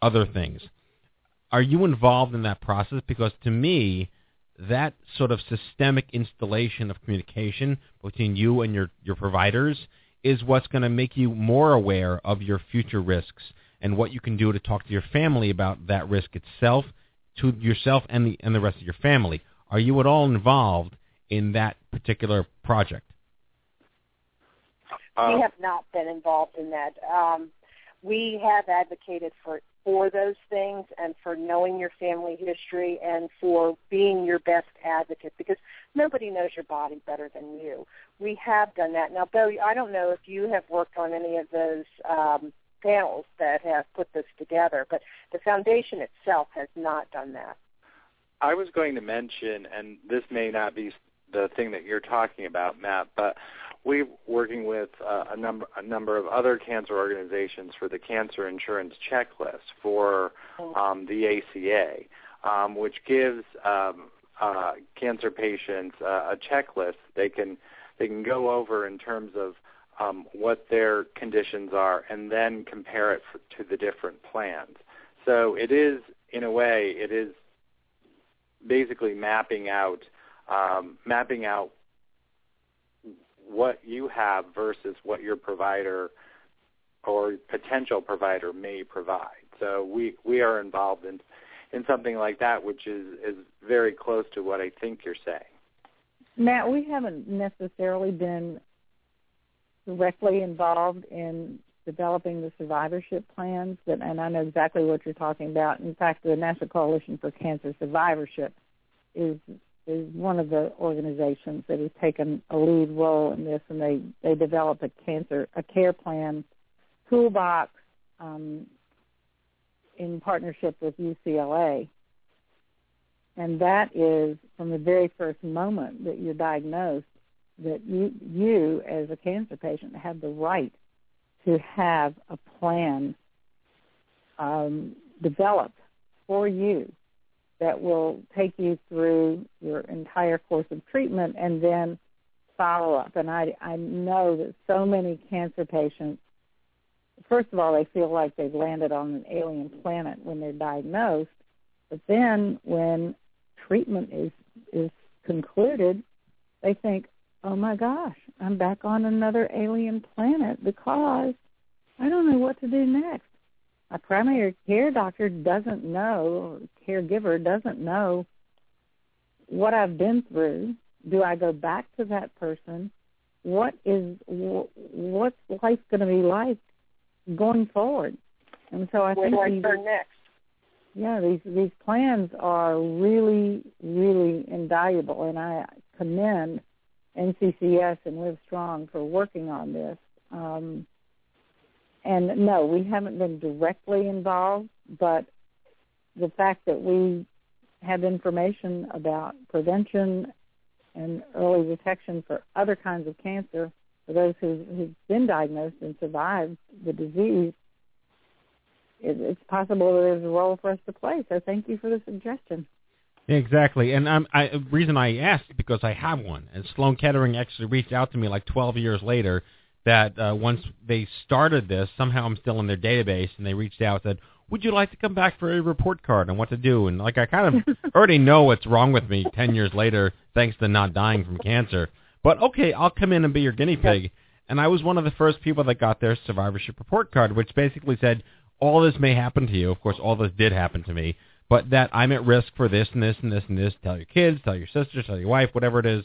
other things. Are you involved in that process? Because to me, that sort of systemic installation of communication between you and your, your providers is what's going to make you more aware of your future risks and what you can do to talk to your family about that risk itself, to yourself and the and the rest of your family. Are you at all involved in that particular project? we have not been involved in that. Um, we have advocated for for those things and for knowing your family history and for being your best advocate because nobody knows your body better than you. We have done that. Now, Bo, I don't know if you have worked on any of those um, panels that have put this together, but the foundation itself has not done that. I was going to mention, and this may not be the thing that you're talking about, Matt, but we're working with uh, a number a number of other cancer organizations for the cancer insurance checklist for um, the ACA, um, which gives um, uh, cancer patients uh, a checklist they can they can go over in terms of um, what their conditions are and then compare it for, to the different plans. So it is, in a way, it is basically mapping out um, mapping out what you have versus what your provider or potential provider may provide. So we we are involved in in something like that, which is is very close to what I think you're saying. Matt, we haven't necessarily been directly involved in developing the survivorship plans, but, and I know exactly what you're talking about. In fact, the National Coalition for Cancer Survivorship is is one of the organizations that has taken a lead role in this, and they they developed a cancer a care plan toolbox um, in partnership with UCLA, and that is from the very first moment that you're diagnosed that you you as a cancer patient have the right to have a plan um, developed for you that will take you through your entire course of treatment and then follow up. And I, I know that so many cancer patients, first of all, they feel like they've landed on an alien planet when they're diagnosed, but then when treatment is is concluded, they think, oh my gosh, I'm back on another alien planet because I don't know what to do next a primary care doctor doesn't know, caregiver doesn't know what I've been through. Do I go back to that person? What is what's life going to be like going forward? And so I Where think do I these, turn next? yeah, these these plans are really really invaluable, and I commend NCCS and Livestrong for working on this. Um, and no, we haven't been directly involved, but the fact that we have information about prevention and early detection for other kinds of cancer for those who, who've been diagnosed and survived the disease, it, it's possible that there's a role for us to play. So thank you for the suggestion. Exactly, and um, I, the reason I asked because I have one, and Sloan Kettering actually reached out to me like 12 years later that uh, once they started this, somehow I'm still in their database, and they reached out and said, "Would you like to come back for a report card on what to do?" And like I kind of [LAUGHS] already know what's wrong with me ten years later, thanks to not dying from cancer. But okay, I'll come in and be your guinea pig. And I was one of the first people that got their survivorship report card, which basically said all this may happen to you. Of course, all this did happen to me, but that I'm at risk for this and this and this and this. Tell your kids, tell your sisters, tell your wife, whatever it is.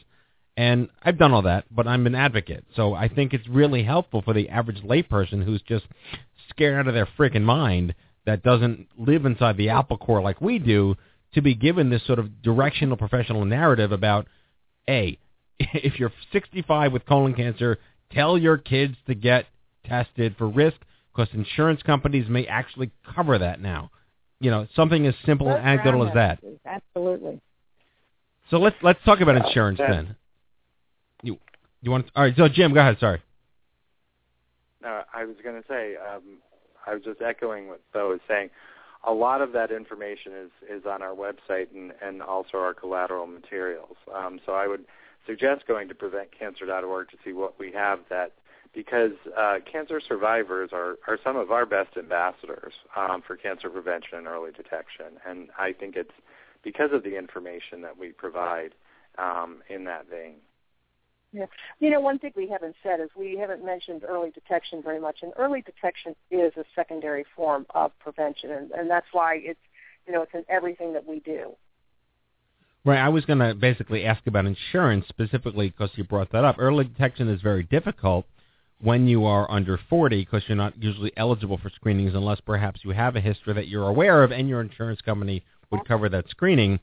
And I've done all that, but I'm an advocate. So I think it's really helpful for the average layperson who's just scared out of their freaking mind that doesn't live inside the apple core like we do to be given this sort of directional professional narrative about, A, [LAUGHS] if you're 65 with colon cancer, tell your kids to get tested for risk because insurance companies may actually cover that now. You know, something as simple and anecdotal as that. Absolutely. So let's let's talk about insurance then. You you want? All right. So Jim, go ahead. Sorry. No, I was going to say, um, I was just echoing what Bo was saying. A lot of that information is is on our website and and also our collateral materials. Um, so I would suggest going to preventcancer.org to see what we have that because uh, cancer survivors are, are some of our best ambassadors um, for cancer prevention and early detection. And I think it's because of the information that we provide um, in that vein. Yeah. You know, one thing we haven't said is we haven't mentioned early detection very much, and early detection is a secondary form of prevention, and, and that's why it's, you know, it's in everything that we do. Right. I was going to basically ask about insurance specifically because you brought that up. Early detection is very difficult when you are under 40 because you're not usually eligible for screenings unless perhaps you have a history that you're aware of and your insurance company would cover that screening.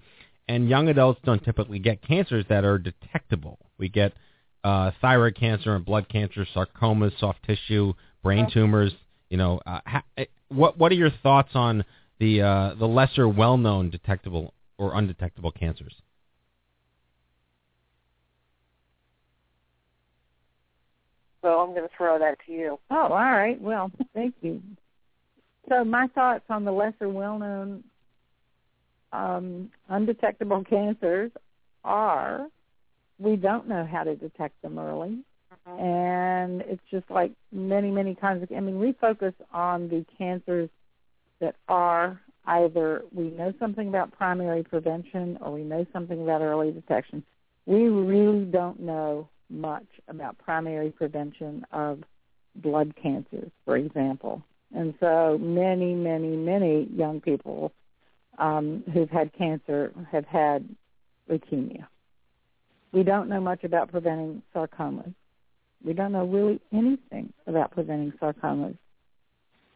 And young adults don't typically get cancers that are detectable. We get uh, thyroid cancer and blood cancer, sarcomas, soft tissue, brain tumors. You know, uh, ha- eh, what what are your thoughts on the uh, the lesser well-known detectable or undetectable cancers? So I'm going to throw that to you. Oh, all right. Well, [LAUGHS] thank you. So my thoughts on the lesser well-known um, undetectable cancers are we don't know how to detect them early. And it's just like many, many kinds of, I mean, we focus on the cancers that are either we know something about primary prevention or we know something about early detection. We really don't know much about primary prevention of blood cancers, for example. And so many, many, many young people um, who've had cancer have had leukemia. We don't know much about preventing sarcomas. We don't know really anything about preventing sarcomas.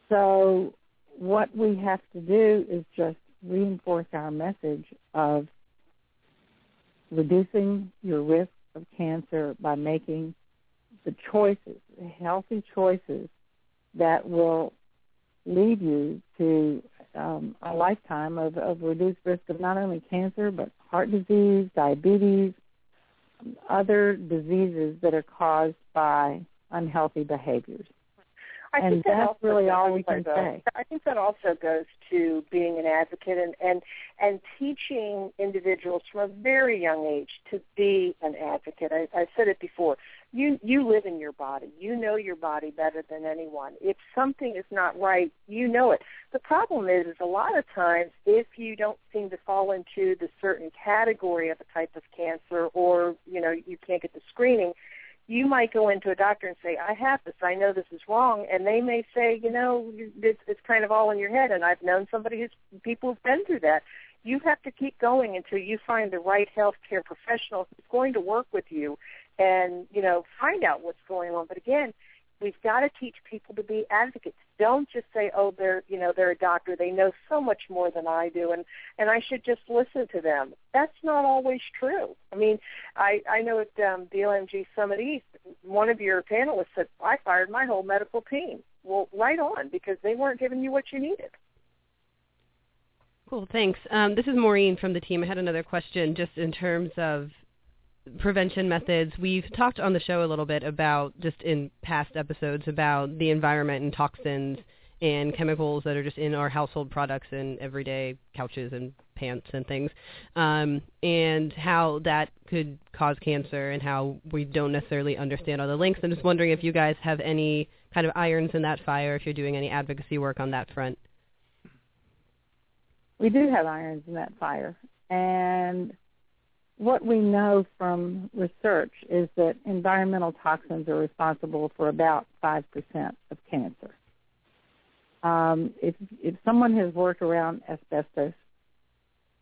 So what we have to do is just reinforce our message of reducing your risk of cancer by making the choices, the healthy choices that will lead you to um, a lifetime of, of reduced risk of not only cancer but heart disease, diabetes, other diseases that are caused by unhealthy behaviors. I and think that that's also really all we goes, can say. I think that also goes to being an advocate and, and and teaching individuals from a very young age to be an advocate. I, I said it before. You you live in your body. You know your body better than anyone. If something is not right, you know it. The problem is, is a lot of times if you don't seem to fall into the certain category of a type of cancer, or you know you can't get the screening you might go into a doctor and say, I have this, I know this is wrong, and they may say, you know, it's, it's kind of all in your head, and I've known somebody who's, people who've been through that. You have to keep going until you find the right healthcare professional who's going to work with you and, you know, find out what's going on. But again, we've got to teach people to be advocates. Don't just say, "Oh, they're you know they're a doctor. They know so much more than I do, and and I should just listen to them." That's not always true. I mean, I I know at um, the OMG Summit East, one of your panelists said, "I fired my whole medical team." Well, right on, because they weren't giving you what you needed. Cool, thanks. Um, this is Maureen from the team. I had another question just in terms of prevention methods. We've talked on the show a little bit about just in past episodes about the environment and toxins and chemicals that are just in our household products and everyday couches and pants and things, um, and how that could cause cancer and how we don't necessarily understand all the links. I'm just wondering if you guys have any kind of irons in that fire, if you're doing any advocacy work on that front. We do have irons in that fire, and what we know from research is that environmental toxins are responsible for about 5% of cancer. Um, if, if someone has worked around asbestos,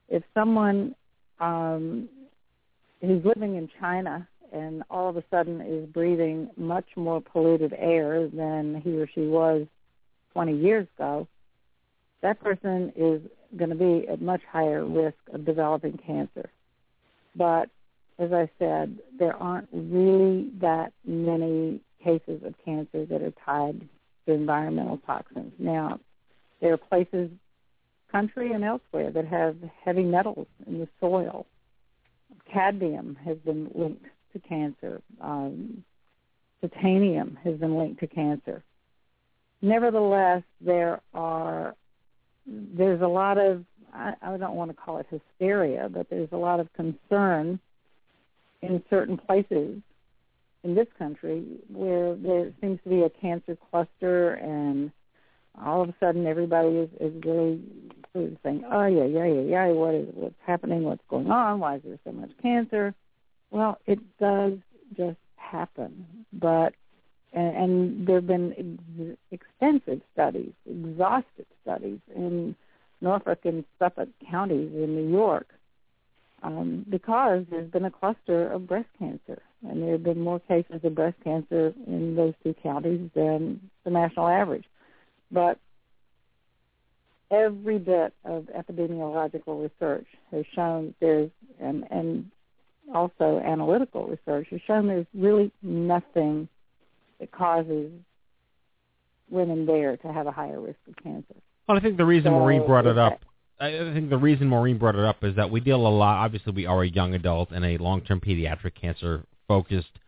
if someone um, who's living in China and all of a sudden is breathing much more polluted air than he or she was 20 years ago, that person is going to be at much higher risk of developing cancer. But as I said, there aren't really that many cases of cancer that are tied to environmental toxins. Now, there are places, country and elsewhere, that have heavy metals in the soil. Cadmium has been linked to cancer. Um, titanium has been linked to cancer. Nevertheless, there are there's a lot of I, I don't want to call it hysteria, but there's a lot of concern in certain places in this country where there seems to be a cancer cluster and all of a sudden everybody is, is really saying, oh yeah, yeah, yeah, yeah, what is what's happening, what's going on, why is there so much cancer? Well, it does just happen, but and, and there have been ex- extensive studies, exhaustive studies in Norfolk and Suffolk counties in New York um, because there's been a cluster of breast cancer, and there have been more cases of breast cancer in those two counties than the national average. But every bit of epidemiological research has shown there's, and, and also analytical research has shown there's really nothing that causes women there to have a higher risk of cancer. Well, I think the reason So, Maureen brought it up, I I think the reason Maureen brought it up is that we deal a lot. Obviously, we are a young adult and a long-term pediatric cancer focused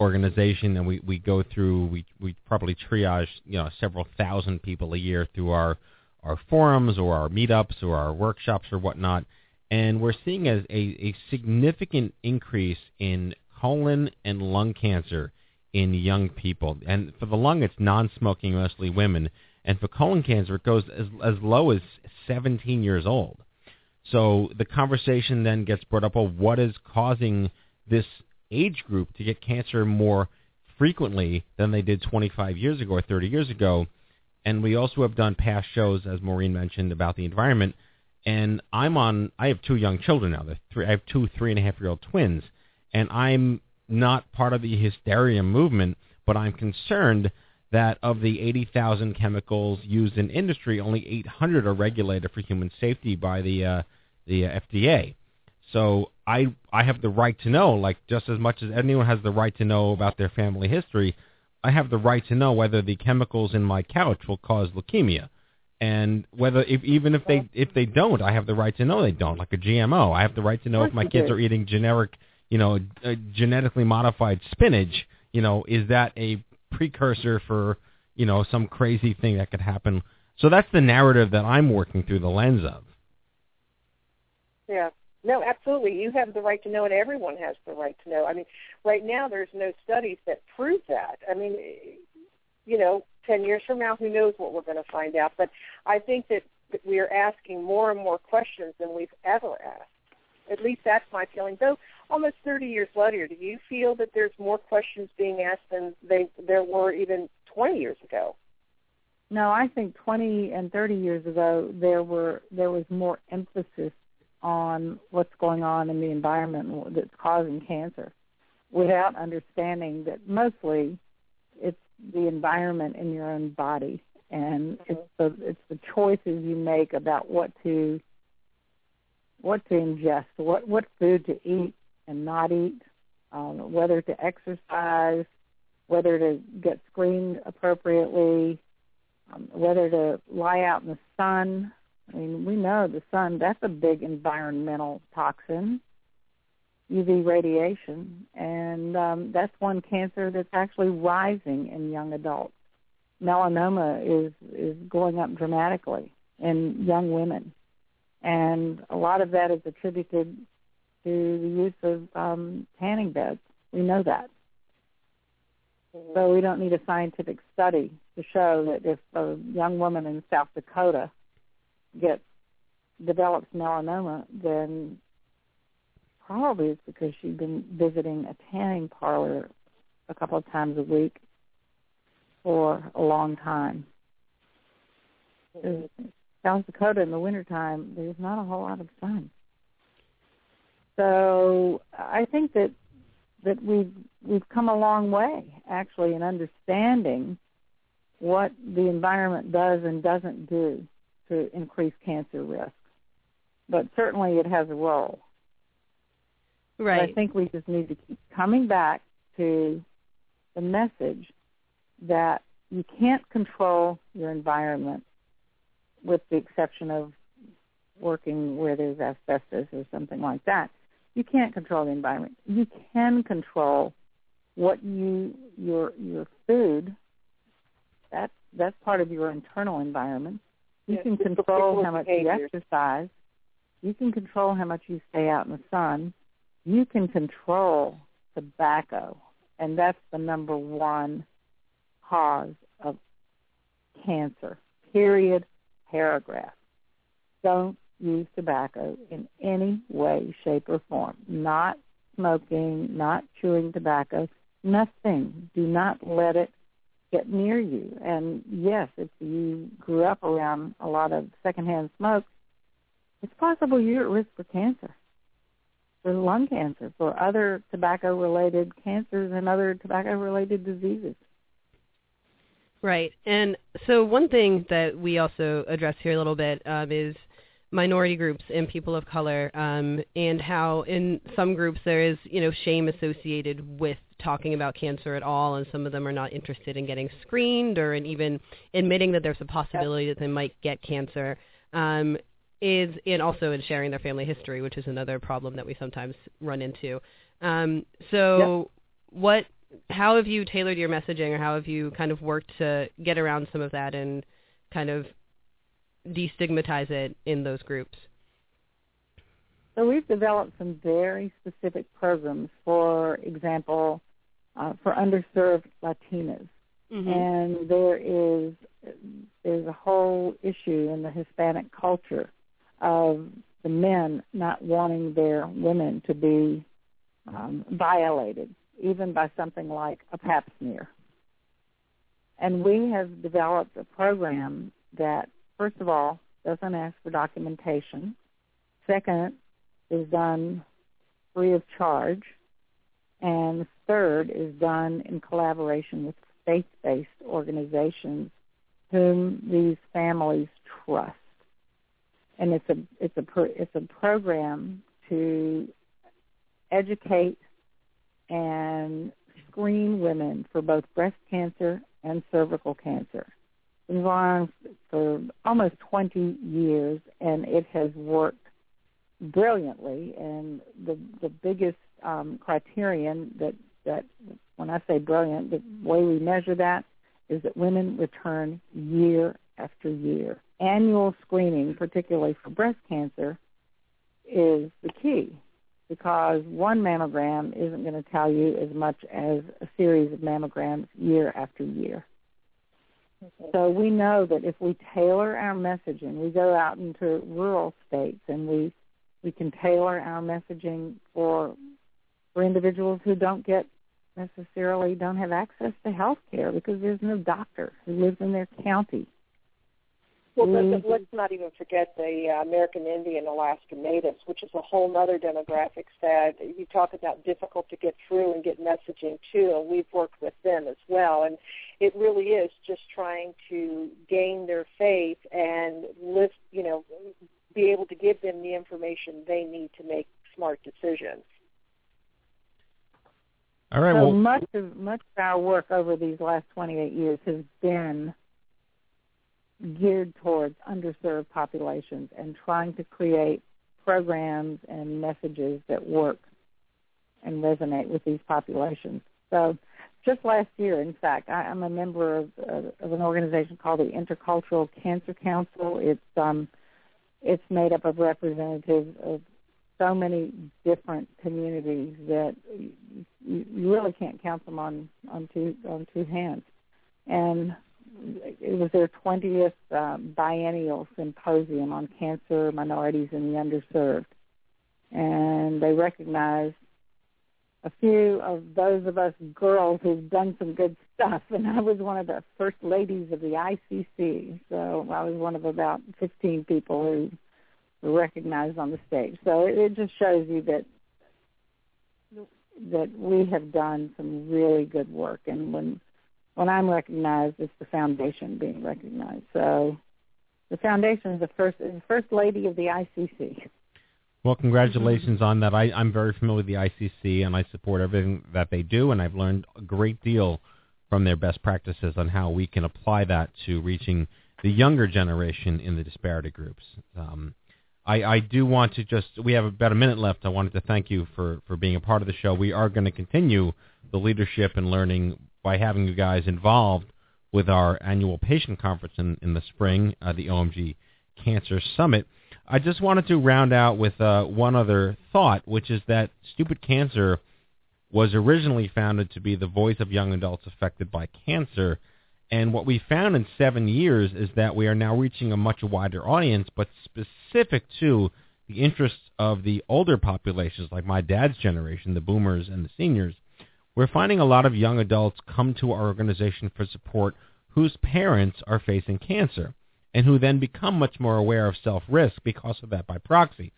organization, and we we go through we we probably triage you know several thousand people a year through our our forums or our meetups or our workshops or whatnot, and we're seeing a, a, a significant increase in colon and lung cancer in young people. And for the lung, it's non-smoking, mostly women. And for colon cancer, it goes as, as low as 17 years old. So the conversation then gets brought up, well, what is causing this age group to get cancer more frequently than they did 25 years ago or 30 years ago? And we also have done past shows, as Maureen mentioned, about the environment. And I'm on. I have two young children now. They're three, I have two three and a half year old twins, and I'm not part of the hysteria movement, but I'm concerned that of the 80,000 chemicals used in industry, only 800 are regulated for human safety by the uh, the uh, FDA. So I I have the right to know, like just as much as anyone has the right to know about their family history, I have the right to know whether the chemicals in my couch will cause leukemia, and whether if even if they if they don't, I have the right to know they don't, like a GMO. I have the right to know if my kids are eating generic, you know, uh, genetically modified spinach. You know, is that a precursor for you know some crazy thing that could happen? So that's the narrative that I'm working through the lens of. Yeah. No, absolutely. You have the right to know, and everyone has the right to know. I mean, right now there's no studies that prove that. I mean, you know, ten years from now, who knows what we're going to find out? But I think that that we are asking more and more questions than we've ever asked. At least that's my feeling. Though almost 30 years later, do you feel that there's more questions being asked than they there were even 20 years ago? No, I think 20 and 30 years ago there were there was more emphasis on what's going on in the environment that's causing cancer, without understanding that mostly it's the environment in your own body, and mm-hmm. it's the it's the choices you make about what to what to ingest, what what food to eat and not eat, um, whether to exercise, whether to get screened appropriately, um, whether to lie out in the sun. I mean, we know the sun, that's a big environmental toxin, UV radiation, and um, that's one cancer that's actually rising in young adults. Melanoma is, is going up dramatically in young women, and a lot of that is attributed to the use of um, tanning beds. We know that. So we don't need a scientific study to show that if a young woman in South Dakota gets develops melanoma, then probably it's because she's been visiting a tanning parlor a couple of times a week for a long time. South Dakota in the wintertime, there's not a whole lot of sun. So I think that that we've we've come a long way actually in understanding what the environment does and doesn't do to increase cancer risk. But certainly it has a role. But Right. I think we just need to keep coming back to the message that you can't control your environment with the exception of working where there's asbestos or something like that. You can't control the environment. You can control what you your your food. That's that's part of your internal environment. You Yeah, can control how much you exercise. You can control how much you stay out in the sun. You can control tobacco and that's the number one cause of cancer. Period. Paragraph. Don't use tobacco in any way, shape, or form. Not smoking, not chewing tobacco, nothing. Do not let it get near you. And yes, if you grew up around a lot of secondhand smoke, it's possible you're at risk for cancer, for lung cancer, for other tobacco-related cancers and other tobacco-related diseases. Right. And so one thing that we also address here a little bit um, is minority groups and people of color um, and how in some groups there is you know shame associated with talking about cancer at all and some of them are not interested in getting screened or in even admitting that there's a possibility that they might get cancer um, is and also in sharing their family history which is another problem that we sometimes run into. Um, so what how have you tailored your messaging or how have you kind of worked to get around some of that and kind of destigmatize it in those groups? So we've developed some very specific programs, for example, uh, for underserved Latinas. Mm-hmm. And there is there's a whole issue in the Hispanic culture of the men not wanting their women to be um, violated, even by something like a pap smear. And we have developed a program that first of all, doesn't ask for documentation. Second, is done free of charge. And third is done in collaboration with faith-based organizations whom these families trust. And it's a it's a it's a program to educate and screen women for both breast cancer and cervical cancer for almost 20 years, and it has worked brilliantly. And the the biggest um, criterion that that when I say brilliant, the way we measure that is that women return year after year. Annual screening, particularly for breast cancer, is the key because one mammogram isn't going to tell you as much as a series of mammograms year after year. So we know that if we tailor our messaging, we go out into rural states and we we can tailor our messaging for for individuals who don't get necessarily don't have access to health care because there's no doctor who lives in their county well, Mm-hmm. let's, let's not even forget the uh, American Indian Alaska Natives, which is a whole other demographic that you talk about difficult to get through and get messaging to, and we've worked with them as well. And it really is just trying to gain their faith and lift, you know, be able to give them the information they need to make smart decisions. All right. So well, much of much of our work over these last 28 years has been geared towards underserved populations and trying to create programs and messages that work and resonate with these populations. So just last year, in fact, I, I'm a member of, of an organization called the Intercultural Cancer Council. It's um, it's made up of representatives of so many different communities that you, you really can't count them on on two on two hands. And it was their 20th um, biennial symposium on cancer, minorities, and the underserved. And they recognized a few of those of us girls who've done some good stuff. And I was one of the first ladies of the ICC. So I was one of about 15 people who were recognized on the stage. So it, it just shows you that that we have done some really good work. And when when I'm recognized, it's the foundation being recognized. So the foundation is the first is the first lady of the ICC. Well, congratulations on that. I, I'm very familiar with the ICC, and I support everything that they do, and I've learned a great deal from their best practices on how we can apply that to reaching the younger generation in the disparity groups. Um, I, I do want to just, we have about a minute left. I wanted to thank you for, for being a part of the show. We are going to continue the leadership and learning by having you guys involved with our annual patient conference in, in the spring, uh, the OMG Cancer Summit. I just wanted to round out with uh, one other thought, which is that Stupid Cancer was originally founded to be the voice of young adults affected by cancer. And what we found in seven years is that we are now reaching a much wider audience, but specific to the interests of the older populations, like my dad's generation, the boomers and the seniors. We're finding a lot of young adults come to our organization for support whose parents are facing cancer and who then become much more aware of self-risk because of that by proxy.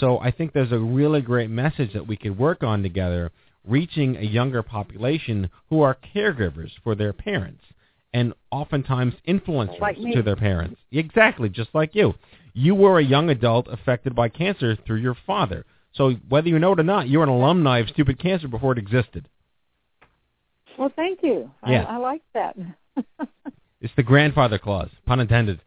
So I think there's a really great message that we could work on together, reaching a younger population who are caregivers for their parents and oftentimes influencers Like to their parents. Exactly, just like you. You were a young adult affected by cancer through your father. So whether you know it or not, you're an alumni of Stupid Cancer before it existed. Well, thank you. Yeah. I, I like that. [LAUGHS] It's the grandfather clause, pun intended.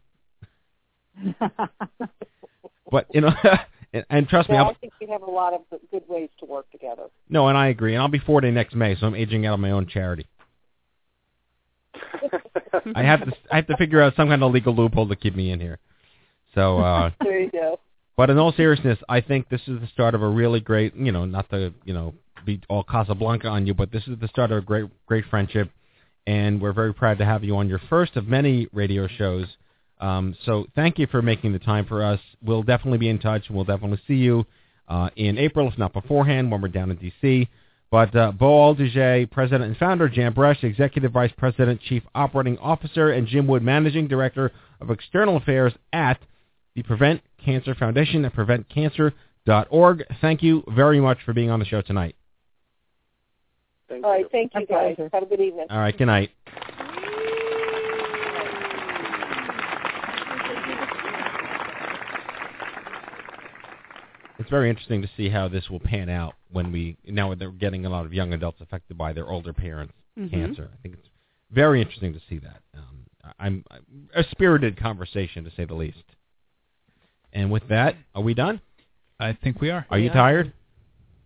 But you know, [LAUGHS] and, and trust me, I'll, I think we have a lot of good ways to work together. no, and I agree. And I'll be 40 next May, so I'm aging out of my own charity. I have to I have to figure out some kind of legal loophole to keep me in here. So, uh, [LAUGHS] There you go. but in all seriousness, I think this is the start of a really great, you know, not to you know be all Casablanca on you, but this is the start of a great great friendship, and we're very proud to have you on your first of many radio shows. Um, so thank you for making the time for us. We'll definitely be in touch, and we'll definitely see you uh, in April, if not beforehand, when we're down in D.C. But uh, Bo Aldigé, President and Founder, Jan Bresch, Executive Vice President, Chief Operating Officer, and Jim Wood, Managing Director of External Affairs at the Prevent Cancer Foundation at preventcancer.org. Thank you very much for being on the show tonight. Thank All right, thank you guys. Have a good evening. All right, good night. Very interesting to see how this will pan out when we now they're getting a lot of young adults affected by their older parents' Mhm. cancer. I think it's very interesting to see that. Um, I'm, I'm a spirited conversation to say the least. And with that, are we done? I think we are. Are you tired?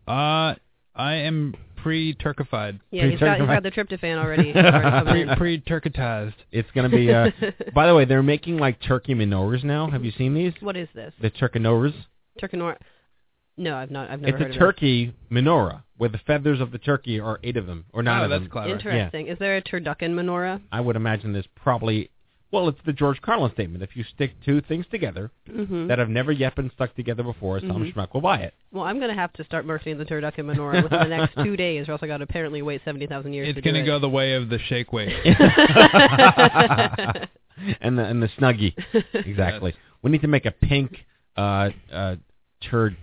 Uh, I am pre-turkified. Yeah, he's got, he's got the tryptophan already. already. Pre [LAUGHS] pre-turkitized. It's going to be. Uh, [LAUGHS] by the way, they're making like turkey menorahs now. Have you seen these? What is this? The turkinoras. Turkinor. No, I've not. I've never It's heard a of turkey menorah where the feathers of the turkey are eight of them or nine Oh, of that's them. clever. it. Yeah. Interesting. Is there a turducken menorah? I would imagine there's probably. Well, it's the George Carlin statement. If you stick two things together Mm-hmm. that have never yet been stuck together before, some Mhm. schmuck will buy it. Well, I'm going to have to start marketing the turducken menorah within the next [LAUGHS] two days, or else I got to apparently wait 70,000 years It's to gonna it. go the way of the shake weight. [LAUGHS] and the and the snuggie. [LAUGHS] Exactly. We need to make a pink uh uh turd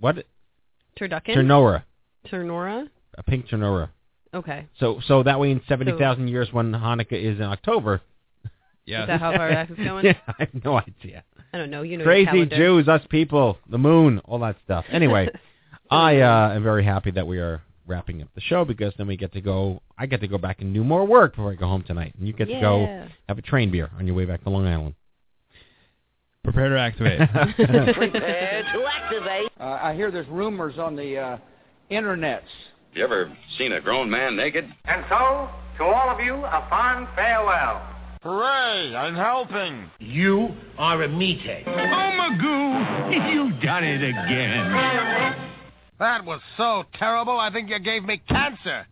what Turducken? ternora. Ternora? A pink ternora. Okay. So so that way in seventy thousand years when Hanukkah is in October. Yeah. Is that how far back it's going? [LAUGHS] yeah, I have no idea. I don't know. You know Crazy. Jews, us people, the moon, all that stuff. Anyway, [LAUGHS] I uh, am very happy that we are wrapping up the show because then we get to go. I get to go back and do more work before I go home tonight, and you get to go have a train beer on your way back to Long Island. Prepare to activate. [LAUGHS] Prepare to activate. Uh, I hear there's rumors on the uh, internets. You ever seen a grown man naked? And so, to all of you, a fond farewell. Hooray, I'm helping. You are a meathead. Oh, Magoo, you've done it again. That was so terrible, I think you gave me cancer.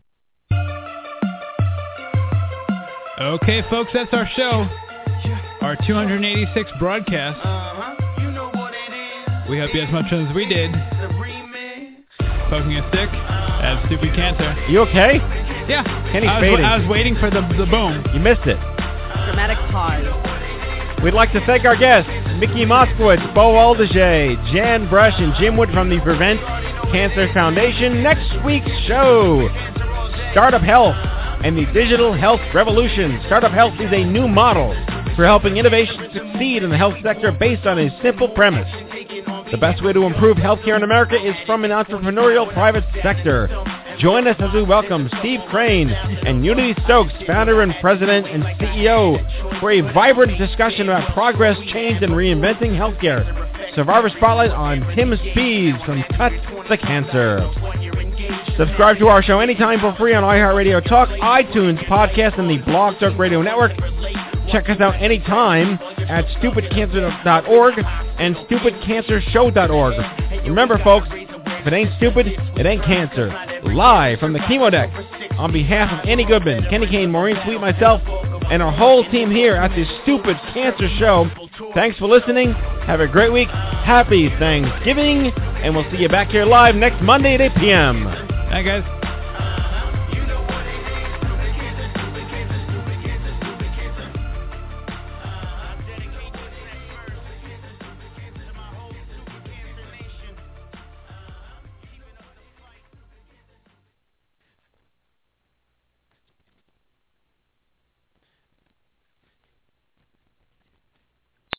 okay, folks, that's our show. Our 286 broadcast. We hope you as much fun as we did. Poking a stick at Stupid Cancer. You okay? Yeah. Kenny's I was, fading. I was waiting for the the boom. You missed it. Dramatic pause. We'd like to thank our guests, Mickey Moskowitz, Bo Aldigé, Jan Bresch, and Jim Wood from the Prevent Cancer Foundation. Next week's show, Startup Health and the Digital Health Revolution. Startup Health is a new model for helping innovation succeed in the health sector based on a simple premise. The best way to improve healthcare in America is from an entrepreneurial private sector. Join us as we welcome Steve Krein and Unity Stoakes, founder and president and CEO, for a vibrant discussion about progress, change, and reinventing healthcare. Survivor Spotlight on Tim Spees from Cut the Cancer. Subscribe to our show anytime for free on iHeartRadio Talk, iTunes, podcast, and the Blog Talk Radio Network. Check us out anytime at stupidcancer.org and stupidcancershow.org. Remember, folks, if it ain't stupid, it ain't cancer. live from the Chemo Deck. On behalf of Annie Goodman, Kenny Kane, Maureen Sweet, myself, and our whole team here at the Stupid Cancer Show, thanks for listening. Have a great week. Happy Thanksgiving. And we'll see you back here live next Monday at 8 p.m. Bye, guys.